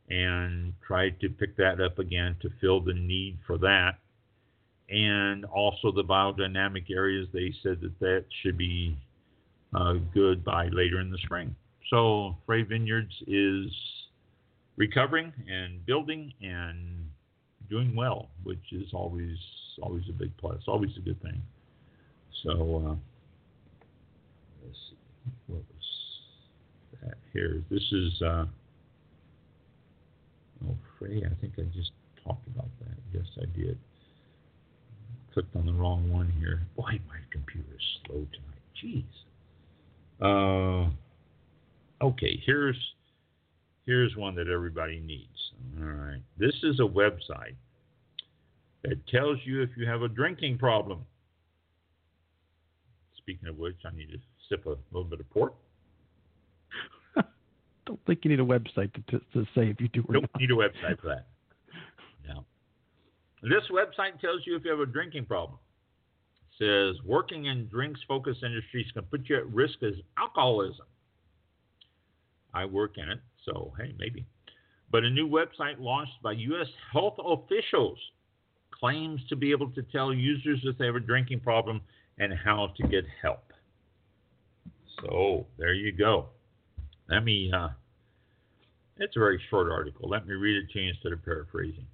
S3: and try to pick that up again to fill the need for that. And also the biodynamic areas, they said that that should be uh, good by later in the spring. So Frey Vineyards is recovering and building and doing well, which is always always a big plus, always a good thing. So uh, let's see, what was that here? This is uh, oh Frey. I think I just talked about that. Yes, I did. Clicked on the wrong one here. Boy, my computer is slow tonight. Jeez. Uh, okay, here's here's one that everybody needs. All right, this is a website that tells you if you have a drinking problem. Speaking of which, I need to sip a little bit of port. [laughs]
S4: Don't think you need a website to, to, to say if you do or
S3: Don't
S4: not.
S3: need a website for that. [laughs] No. This website tells you if you have a drinking problem says working in drinks focused industries can put you at risk as alcoholism. I work in it, so hey, maybe. But a new website launched by U.S. health officials claims to be able to tell users if they have a drinking problem and how to get help. So there you go. Let me, uh, it's a very short article. Let me read it to you instead of paraphrasing.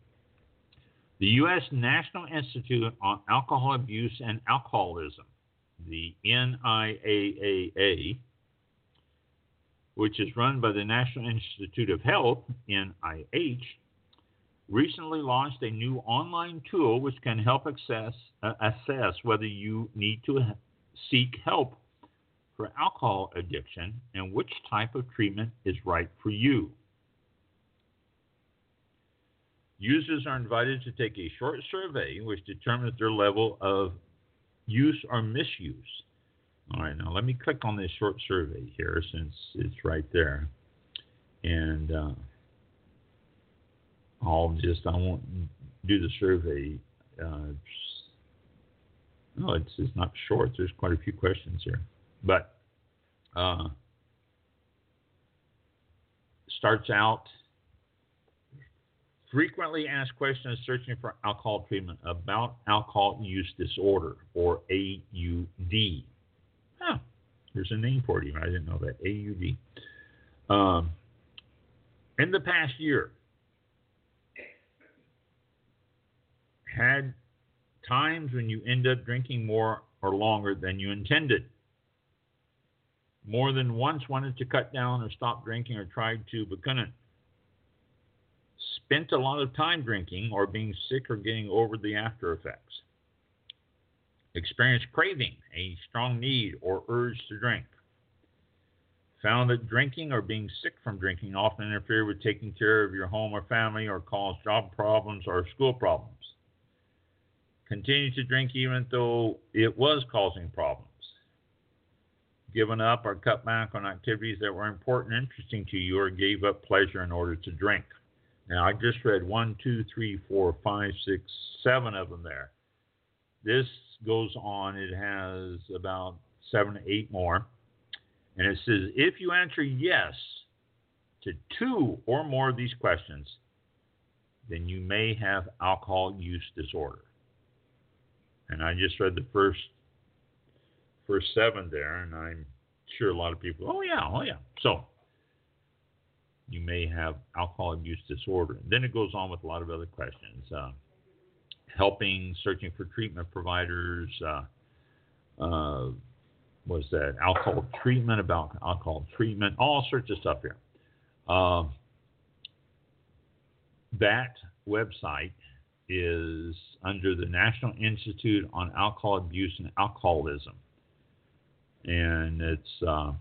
S3: The U.S. National Institute on Alcohol Abuse and Alcoholism, the NIAAA, which is run by the National Institute of Health, NIH, recently launched a new online tool which can help access, uh, assess whether you need to seek help for alcohol addiction and which type of treatment is right for you. Users are invited to take a short survey which determines their level of use or misuse. All right, now let me click on this short survey here since it's right there. And uh, I'll just, I won't do the survey. Uh, no, it's, it's not short. There's quite a few questions here. But uh, starts out frequently asked questions searching for alcohol treatment about alcohol use disorder or AUD. Huh, there's a name for it even. I didn't know that. AUD. Um, in the past year, had times when you end up drinking more or longer than you intended. More than once wanted to cut down or stop drinking or tried to but couldn't. Spent a lot of time drinking or being sick or getting over the after effects. Experienced craving, a strong need or urge to drink. Found that drinking or being sick from drinking often interfere with taking care of your home or family or cause job problems or school problems. Continued to drink even though it was causing problems. Given up or cut back on activities that were important and interesting to you or gave up pleasure in order to drink. Now, I just read one, two, three, four, five, six, seven of them there. This goes on, it has about seven eight more. And it says if you answer yes to two or more of these questions, then you may have alcohol use disorder. And I just read the first first seven there, and I'm sure a lot of people, oh yeah, oh yeah. So you may have alcohol abuse disorder. And then it goes on with a lot of other questions. Uh, helping, searching for treatment providers. Uh, uh, was that alcohol treatment about alcohol treatment? All sorts of stuff here. Um, that website is under the National Institute on Alcohol Abuse and Alcoholism, and it's uh,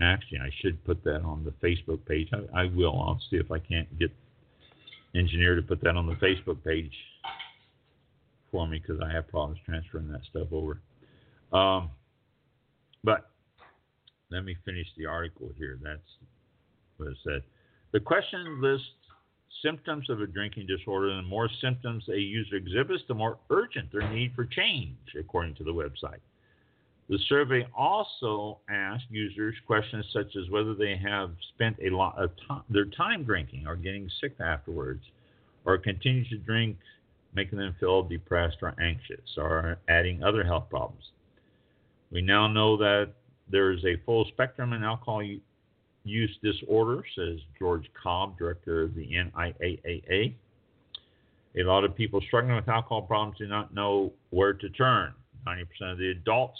S3: Actually, I should put that on the Facebook page. I, I will. I'll see if I can't get engineer to put that on the Facebook page for me because I have problems transferring that stuff over. Um, but let me finish the article here. That's was said. The question lists symptoms of a drinking disorder, and the more symptoms a user exhibits, the more urgent their need for change, according to the website. The survey also asked users questions such as whether they have spent a lot of time, their time drinking or getting sick afterwards, or continue to drink, making them feel depressed or anxious, or adding other health problems. We now know that there is a full spectrum in alcohol use disorder, says George Koob, director of the NIAAA. A lot of people struggling with alcohol problems do not know where to turn. 90% of the adults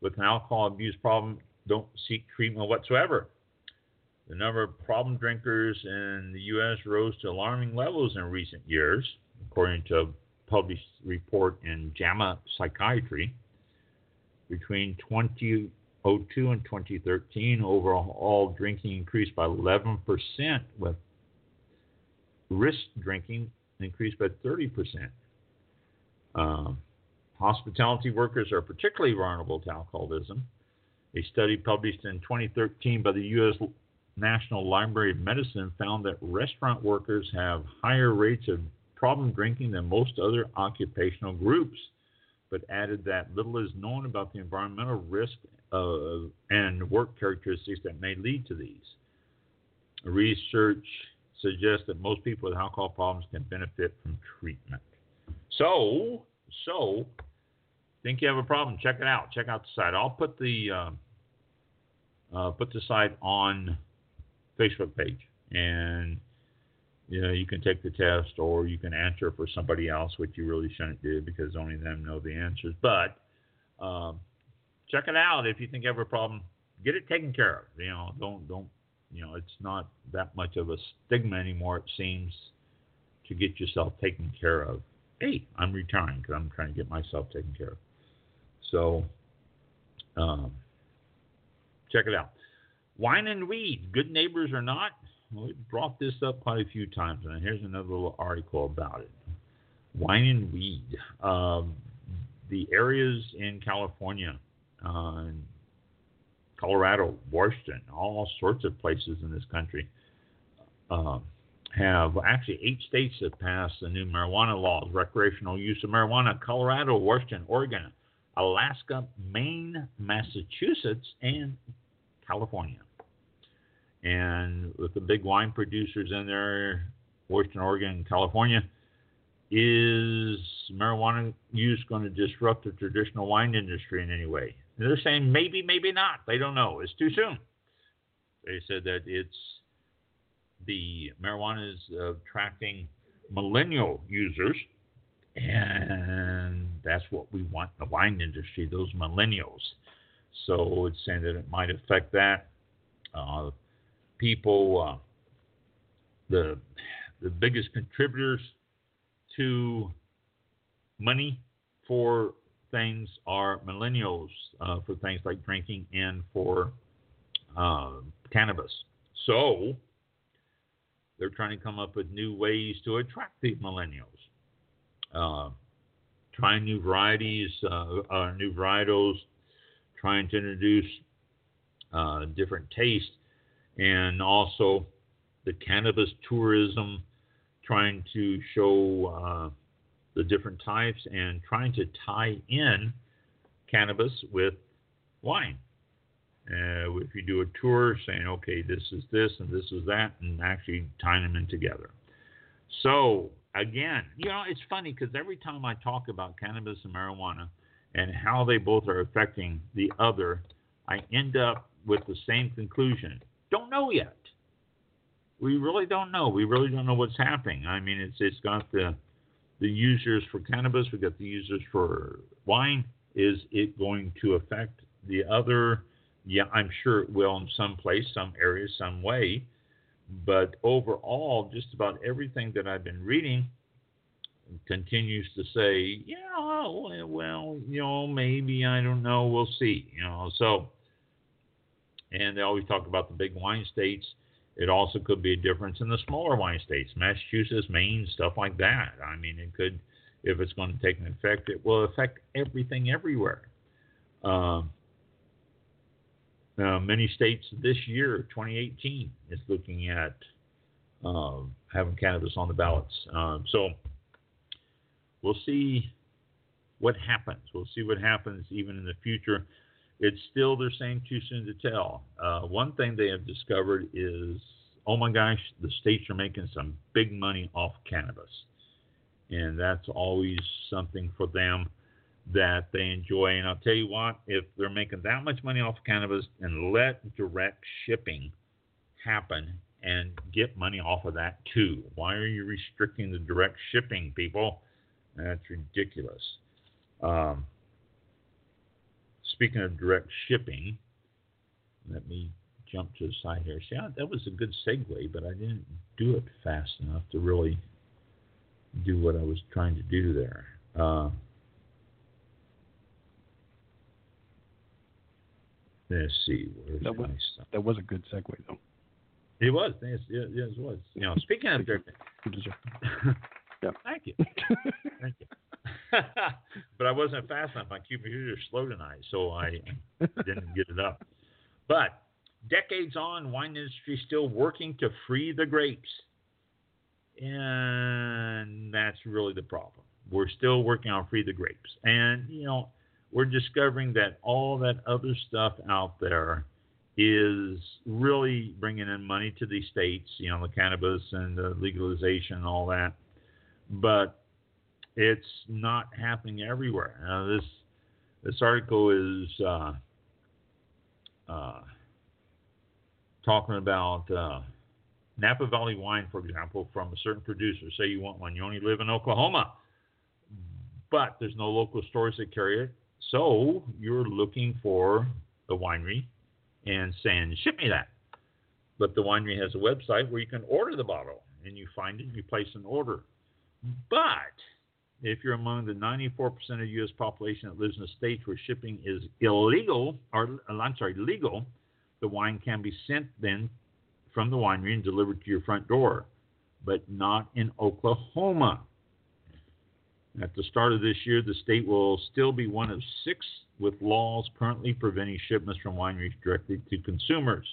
S3: with an alcohol abuse problem don't seek treatment whatsoever. The number of problem drinkers in the U.S. rose to alarming levels in recent years, according to a published report in JAMA Psychiatry. Between 2002 and 2013, overall drinking increased by 11%, with risk drinking increased by 30%. Um, Hospitality workers are particularly vulnerable to alcoholism. A study published in 2013 by the U.S. National Library of Medicine found that restaurant workers have higher rates of problem drinking than most other occupational groups, but added that little is known about the environmental risk of, and work characteristics that may lead to these. Research suggests that most people with alcohol problems can benefit from treatment. So, so think you have a problem, check it out. Check out the site. I'll put the uh, uh, put the site on Facebook page, and you know you can take the test or you can answer for somebody else, which you really shouldn't do because only them know the answers. But um, check it out if you think you have a problem. Get it taken care of. You know, don't don't you know it's not that much of a stigma anymore. It seems to get yourself taken care of. Hey, I'm retiring because I'm trying to get myself taken care of. So um, check it out. Wine and weed, good neighbors or not? Well, we brought this up quite a few times, and here's another little article about it. Wine and weed. Um, the areas in California, uh, Colorado, Washington, all sorts of places in this country uh, have actually eight states have passed the new marijuana laws, recreational use of marijuana. Colorado, Washington, Oregon, Alaska, Maine, Massachusetts, and California. And with the big wine producers in there, Western Oregon and California, is marijuana use going to disrupt the traditional wine industry in any way? And they're saying maybe, maybe not. They don't know. It's too soon. They said that it's the marijuana is attracting millennial users and that's what we want in the wine industry, those millennials. So it's saying that it might affect that. Uh, people, uh, the the biggest contributors to money for things are millennials uh, for things like drinking and for uh, cannabis. So they're trying to come up with new ways to attract these millennials uh, trying new varieties, uh, uh, new varietals, trying to introduce uh, different tastes, and also the cannabis tourism, trying to show uh, the different types and trying to tie in cannabis with wine. Uh, if you do a tour saying, okay, this is this and this is that, and actually tying them in together. So, again, you know, it's funny because every time I talk about cannabis and marijuana and how they both are affecting the other, I end up with the same conclusion. Don't know yet. We really don't know. We really don't know what's happening. I mean, it's it's got the the users for cannabis. We've got the users for wine. Is it going to affect the other? Yeah, I'm sure it will in some place, some area, some way. But overall, just about everything that I've been reading continues to say, yeah, well, you know, maybe I don't know, we'll see, you know. So, and they always talk about the big wine states. It also could be a difference in the smaller wine states, Massachusetts, Maine, stuff like that. I mean, it could, if it's going to take an effect, it will affect everything everywhere. Um, uh, many states this year, 2018, is looking at uh, having cannabis on the ballots. Um, so we'll see what happens. We'll see what happens even in the future. It's still they're saying too soon to tell. Uh, one thing they have discovered is, oh my gosh, the states are making some big money off cannabis, and that's always something for them that they enjoy. And I'll tell you what, if they're making that much money off of cannabis and let direct shipping happen and get money off of that too. Why are you restricting the direct shipping, people? That's ridiculous. Um, speaking of direct shipping, let me jump to the side here. See, that was a good segue, but I didn't do it fast enough to really do what I was trying to do there. Uh, let's see.
S4: That was, that was a good segue, though.
S3: It was. Yes, yes, it was. You know, speaking of direct. [laughs]
S4: yeah.
S3: Thank you. [laughs] Thank you. [laughs] but I wasn't fast enough. My computer is slow tonight, so I didn't get it up. But decades on, wine industry still working to free the grapes, and that's really the problem. We're still working on free the grapes, and you know we're discovering that all that other stuff out there is really bringing in money to these states, you know, the cannabis and the legalization and all that. But it's not happening everywhere. Now, this this article is uh, uh, talking about uh, Napa Valley wine, for example, from a certain producer. Say you want one, you only live in Oklahoma, but there's no local stores that carry it. So you're looking for the winery and saying, ship me that. But the winery has a website where you can order the bottle and you find it and you place an order. But if you're among the 94% of the U.S. population that lives in a state where shipping is illegal, or uh, I'm sorry, legal, the wine can be sent then from the winery and delivered to your front door, but not in Oklahoma. At the start of this year, the state will still be one of six with laws currently preventing shipments from wineries directly to consumers.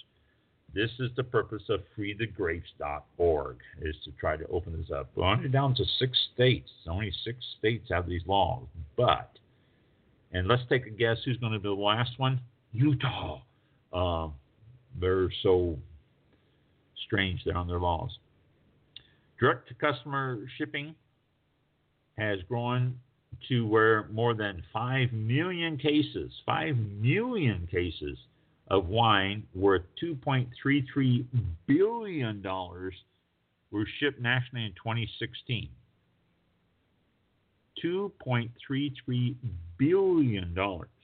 S3: This is the purpose of freethegrapes.org, is to try to open this up. We're only down to six states. Only six states have these laws. But, and let's take a guess who's going to be the last one? Utah. Uh, they're so strange there on their laws. Direct to customer shipping has grown to where more than 5 million cases, 5 million cases of wine worth $2.33 billion were shipped nationally in 2016. $2.33 billion,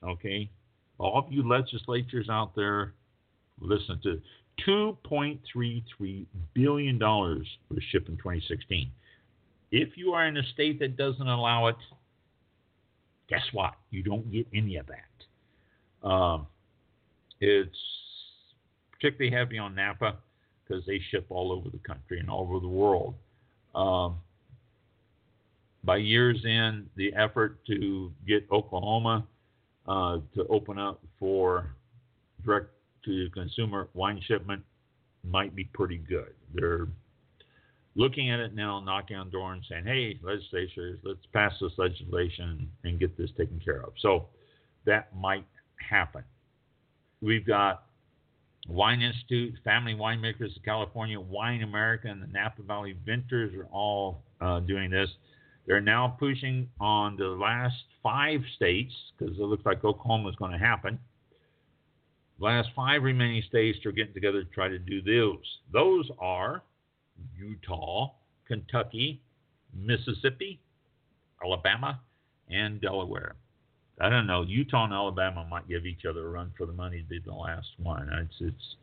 S3: okay? All of you legislatures out there, listen to $2.33 billion was shipped in 2016. If you are in a state that doesn't allow it, guess what? You don't get any of that. Um, it's particularly heavy on Napa because they ship all over the country and all over the world. Um, by years in, the effort to get Oklahoma uh, to open up for direct to consumer wine shipment might be pretty good. They're looking at it now, knocking on door and saying, hey, legislators, let's pass this legislation and get this taken care of. So that might happen. We've got Wine Institute, Family Winemakers of California, Wine America, and the Napa Valley Vintners are all uh, doing this. They're now pushing on the last five states because it looks like Oklahoma is going to happen. The last five remaining states are getting together to try to do those. Those are Utah, Kentucky, Mississippi, Alabama, and Delaware. I don't know. Utah and Alabama might give each other a run for the money to be the last one. It's, it's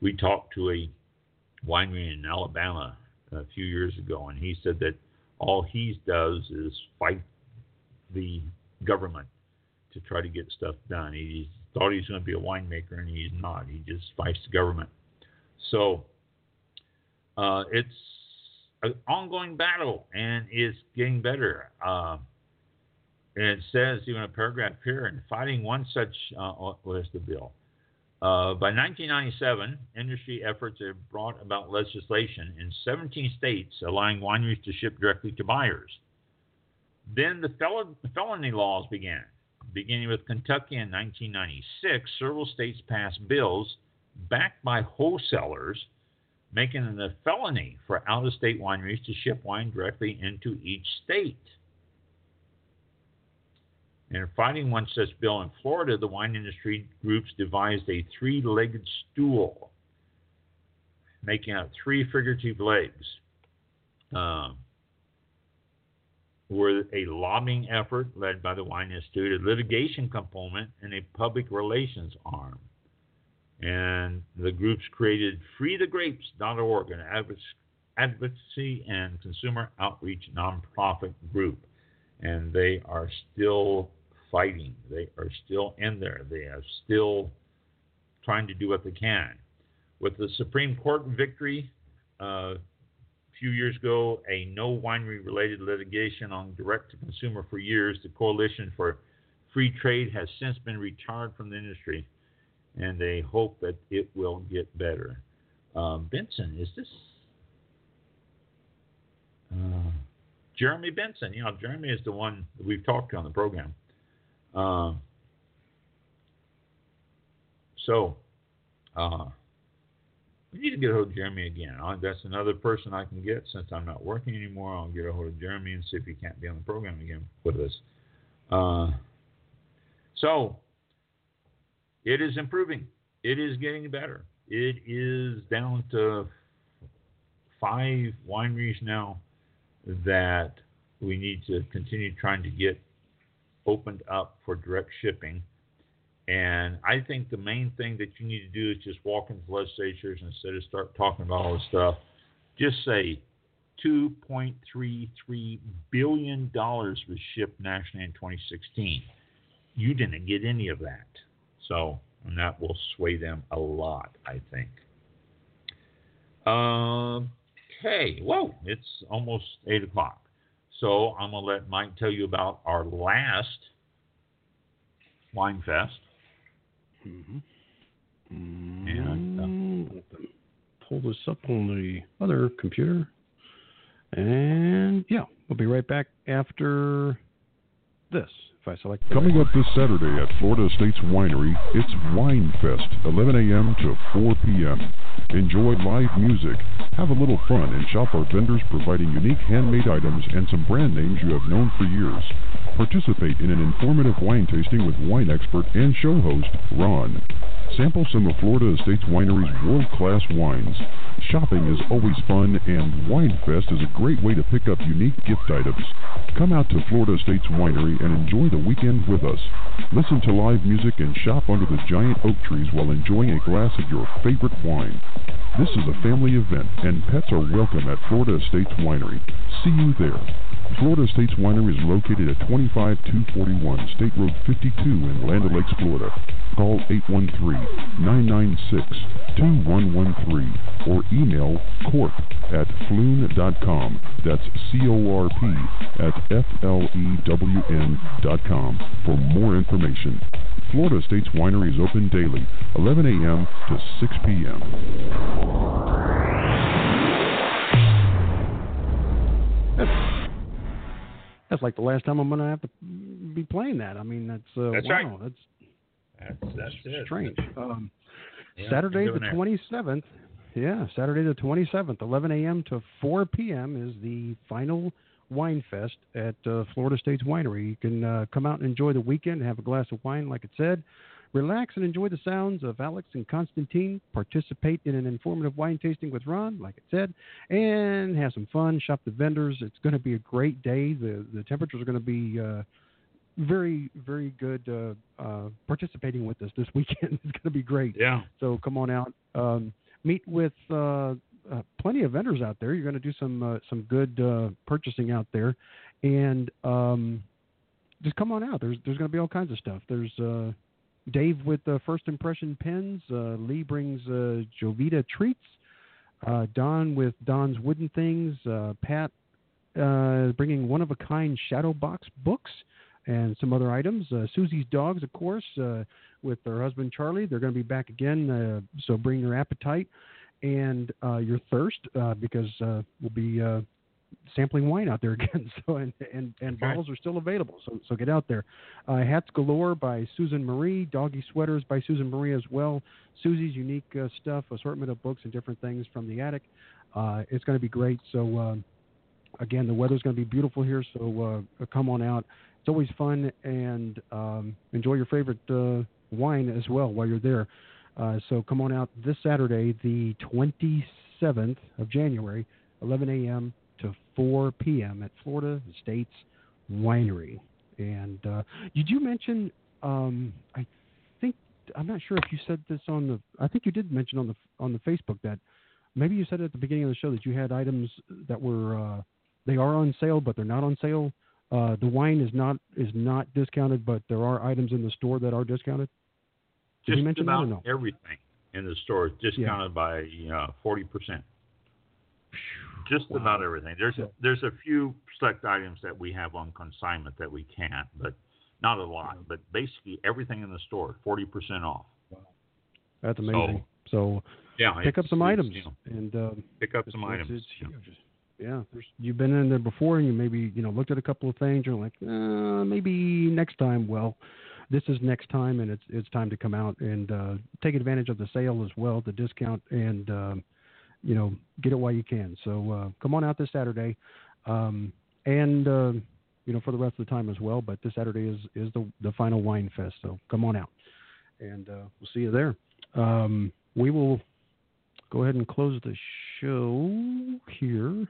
S3: we talked to a winery in Alabama a few years ago, and he said that all he does is fight the government to try to get stuff done. He thought he was going to be a winemaker, and he's not. He just fights the government. So uh, it's an ongoing battle and it's getting better. Uh, and it says, even a paragraph here, and fighting one such, uh, what is the bill? Uh, by 1997, industry efforts have brought about legislation in 17 states allowing wineries to ship directly to buyers. Then the fel- felony laws began. Beginning with Kentucky in 1996, several states passed bills backed by wholesalers making it a felony for out of state wineries to ship wine directly into each state. And fighting one such bill in Florida, the wine industry groups devised a three legged stool, making out three figurative legs. Um, were a lobbying effort led by the Wine Institute, a litigation component, and a public relations arm. And the groups created freethegrapes.org, an advocacy and consumer outreach nonprofit group. And they are still fighting. They are still in there. They are still trying to do what they can. With the Supreme Court victory uh, a few years ago, a no winery related litigation on direct to consumer for years, the Coalition for Free Trade has since been retired from the industry, and they hope that it will get better. Um, Benson, is this uh, Jeremy Benson? You know, Jeremy is the one that we've talked to on the program. Um, so, uh, we need to get a hold of Jeremy again. that's another person I can get since I'm not working anymore. I'll get a hold of Jeremy and see if he can't be on the program again with us. Uh, so, it is improving. It is getting better. It is down to five wineries now that we need to continue trying to get opened up for direct shipping. And I think the main thing that you need to do is just walk into legislatures instead of start talking about all this stuff. Just say $2.33 billion was shipped nationally in 2016. You didn't get any of that. So, and that will sway them a lot, I think. Okay, whoa, it's almost 8 o'clock. So I'm going to let Mike tell you about our last Wine Fest.
S4: Mm-hmm. And uh, pull this up on the other computer. And yeah, we'll be right back after this. If I select
S1: Coming up this Saturday at Florida Estates Winery, it's Wine Fest, 11 a.m. to 4 p.m. Enjoy live music, have a little fun, and shop our vendors providing unique handmade items and some brand names you have known for years. Participate in an informative wine tasting with wine expert and show host Ron. Sample some of Florida Estates Winery's world-class wines. Shopping is always fun, and WineFest is a great way to pick up unique gift items. Come out to Florida Estates Winery and enjoy the weekend with us. Listen to live music and shop under the giant oak trees while enjoying a glass of your favorite wine. This is a family event, and pets are welcome at Florida Estates Winery. See you there. Florida Estates Winery is located at 25241 State Road 52 in Land O'Lakes, Florida. Call 813-996-2113 or email corp at flewn.com. That's C-O-R-P at F-L-E-W-N dot com for more information. Florida Estates Winery is open daily, 11 a.m. to 6 p.m.
S4: That's like the last time I'm going to have to be playing that. I mean, that's uh,
S3: that's
S4: wow,
S3: right.
S4: that's
S3: that's that's it.
S4: strange. Um,
S3: Yeah,
S4: Saturday the 27th. Yeah, Saturday the 27th, 11 a.m. to 4 p.m. is the final wine fest at uh, Florida Estates Winery. You can uh, come out and enjoy the weekend, have a glass of wine, like it said, relax and enjoy the sounds of Alex and Constantine. Participate in an informative wine tasting with Ron, like I said, and have some fun. Shop the vendors. It's going to be a great day. The the temperatures are going to be uh, very very good. Uh, uh, participating with us this [laughs] weekend is going to be great.
S3: Yeah.
S4: So come on out. Um, meet with uh, uh, plenty of vendors out there. You're going to do some uh, some good uh, purchasing out there, and um, just come on out. There's there's going to be all kinds of stuff. There's uh, Dave with uh, First Impression Pens. Uh, Lee brings uh, Jovita Treats. Uh, Don with Don's Wooden Things. Pat bringing one of a kind Shadow Box books. and some other items. Susie's dogs, of course, with her husband Charlie. They're going to be back again, so bring your appetite and your thirst because we'll be sampling wine out there [laughs] again. So and and, and bottles are still available. So so get out there. Uh, Hats Galore by Susan Marie. Doggy Sweaters by Susan Marie as well. Susie's unique uh, stuff, assortment of books and different things from the attic. Uh, it's going to be great. So um, again, the weather's going to be beautiful here. So uh, come on out. It's always fun and um, enjoy your favorite uh, wine as well while you're there. Uh, so come on out this Saturday, the 27th of January, 11 a.m. to 4 p.m. at Florida Estates Winery. And uh, did you mention? Um, I think I'm not sure if you said this on the. I think you did mention on the on the Facebook that maybe you said at the beginning of the show that you had items that were uh, they are on sale, but they're not on sale. Uh, the wine is not is not discounted, but there are items in the store that are discounted. Did
S3: Just
S4: you mention that
S3: about
S4: or no?
S3: everything in the store is discounted by uh, forty percent. Just
S4: Wow.
S3: about everything. There's
S4: So-
S3: there's a few select items that we have on consignment that we can't, but not a lot. But basically everything in the store, forty percent off.
S4: That's amazing. So,
S3: Yeah,
S4: pick up some items
S3: you know,
S4: and um,
S3: pick up some items.
S4: it's
S3: Yeah.
S4: Yeah, you've been in there before, and you maybe you know looked at a couple of things. You're like, uh, maybe next time. Well, this is next time, and it's it's time to come out and uh, take advantage of the sale as well, the discount, and um, you know get it while you can. So uh, come on out this Saturday, um, and uh, you know for the rest of the time as well. But this Saturday is is the the final wine fest, so come on out, and uh, we'll see you there. Um, we will go ahead and close the show here.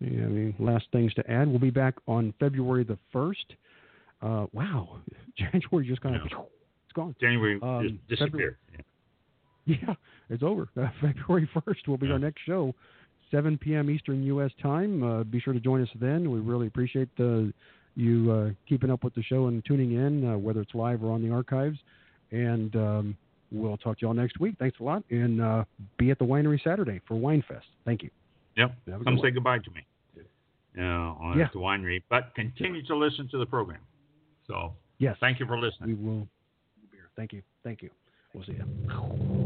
S4: Yeah, any last things to add? We'll be back on February the first. Uh, wow, [laughs] January just kind of
S3: Yeah.
S4: it's gone.
S3: January
S4: Um,
S3: just disappeared.
S4: Yeah, it's over. Uh, [laughs] February 1st will be
S3: Yeah.
S4: our next show, 7 p.m. Eastern U.S. time. Uh, be sure to join us then. We really appreciate uh, you uh, keeping up with the show and tuning in, uh, whether it's live or on the archives. And um, we'll talk to you all next week. Thanks a lot. And uh, be at the winery Saturday for Wine Fest. Thank you.
S3: Yep. Come
S4: good
S3: say
S4: one.
S3: goodbye to me. Uh, on
S4: Yeah.
S3: the winery, but continue to listen to the program. So
S4: Yes.
S3: thank you for listening.
S4: We will. Thank you. Thank you. We'll see you.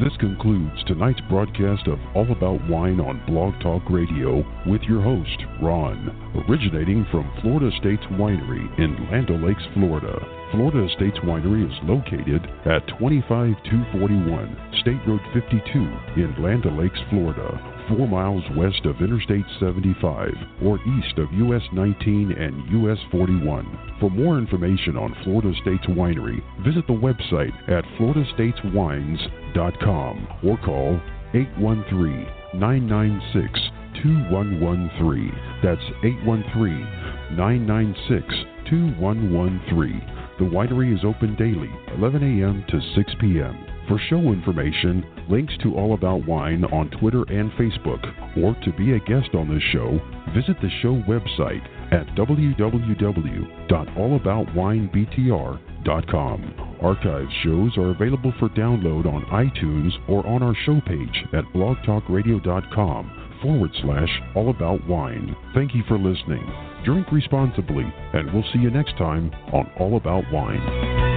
S1: This concludes tonight's broadcast of All About Wine on Blog Talk Radio with your host, Ron, originating from Florida Estates Winery in Land O'Lakes, Florida. Florida Estates Winery is located at 25241 State Road 52 in Land O'Lakes, Florida, four miles west of Interstate 75 or east of US 19 and US 41. For more information on Florida Estates Winery, visit the website at floridaestateswines.com or call 813 996 2113. That's 813 996 2113. The winery is open daily, 11 a.m. to 6 p.m. For show information, links to All About Wine on Twitter and Facebook, or to be a guest on this show, visit the show website at www.allaboutwinebtr.com. Archive shows are available for download on iTunes or on our show page at blogtalkradio.com forward slash all about wine. Thank you for listening. Drink responsibly, and we'll see you next time on All About Wine.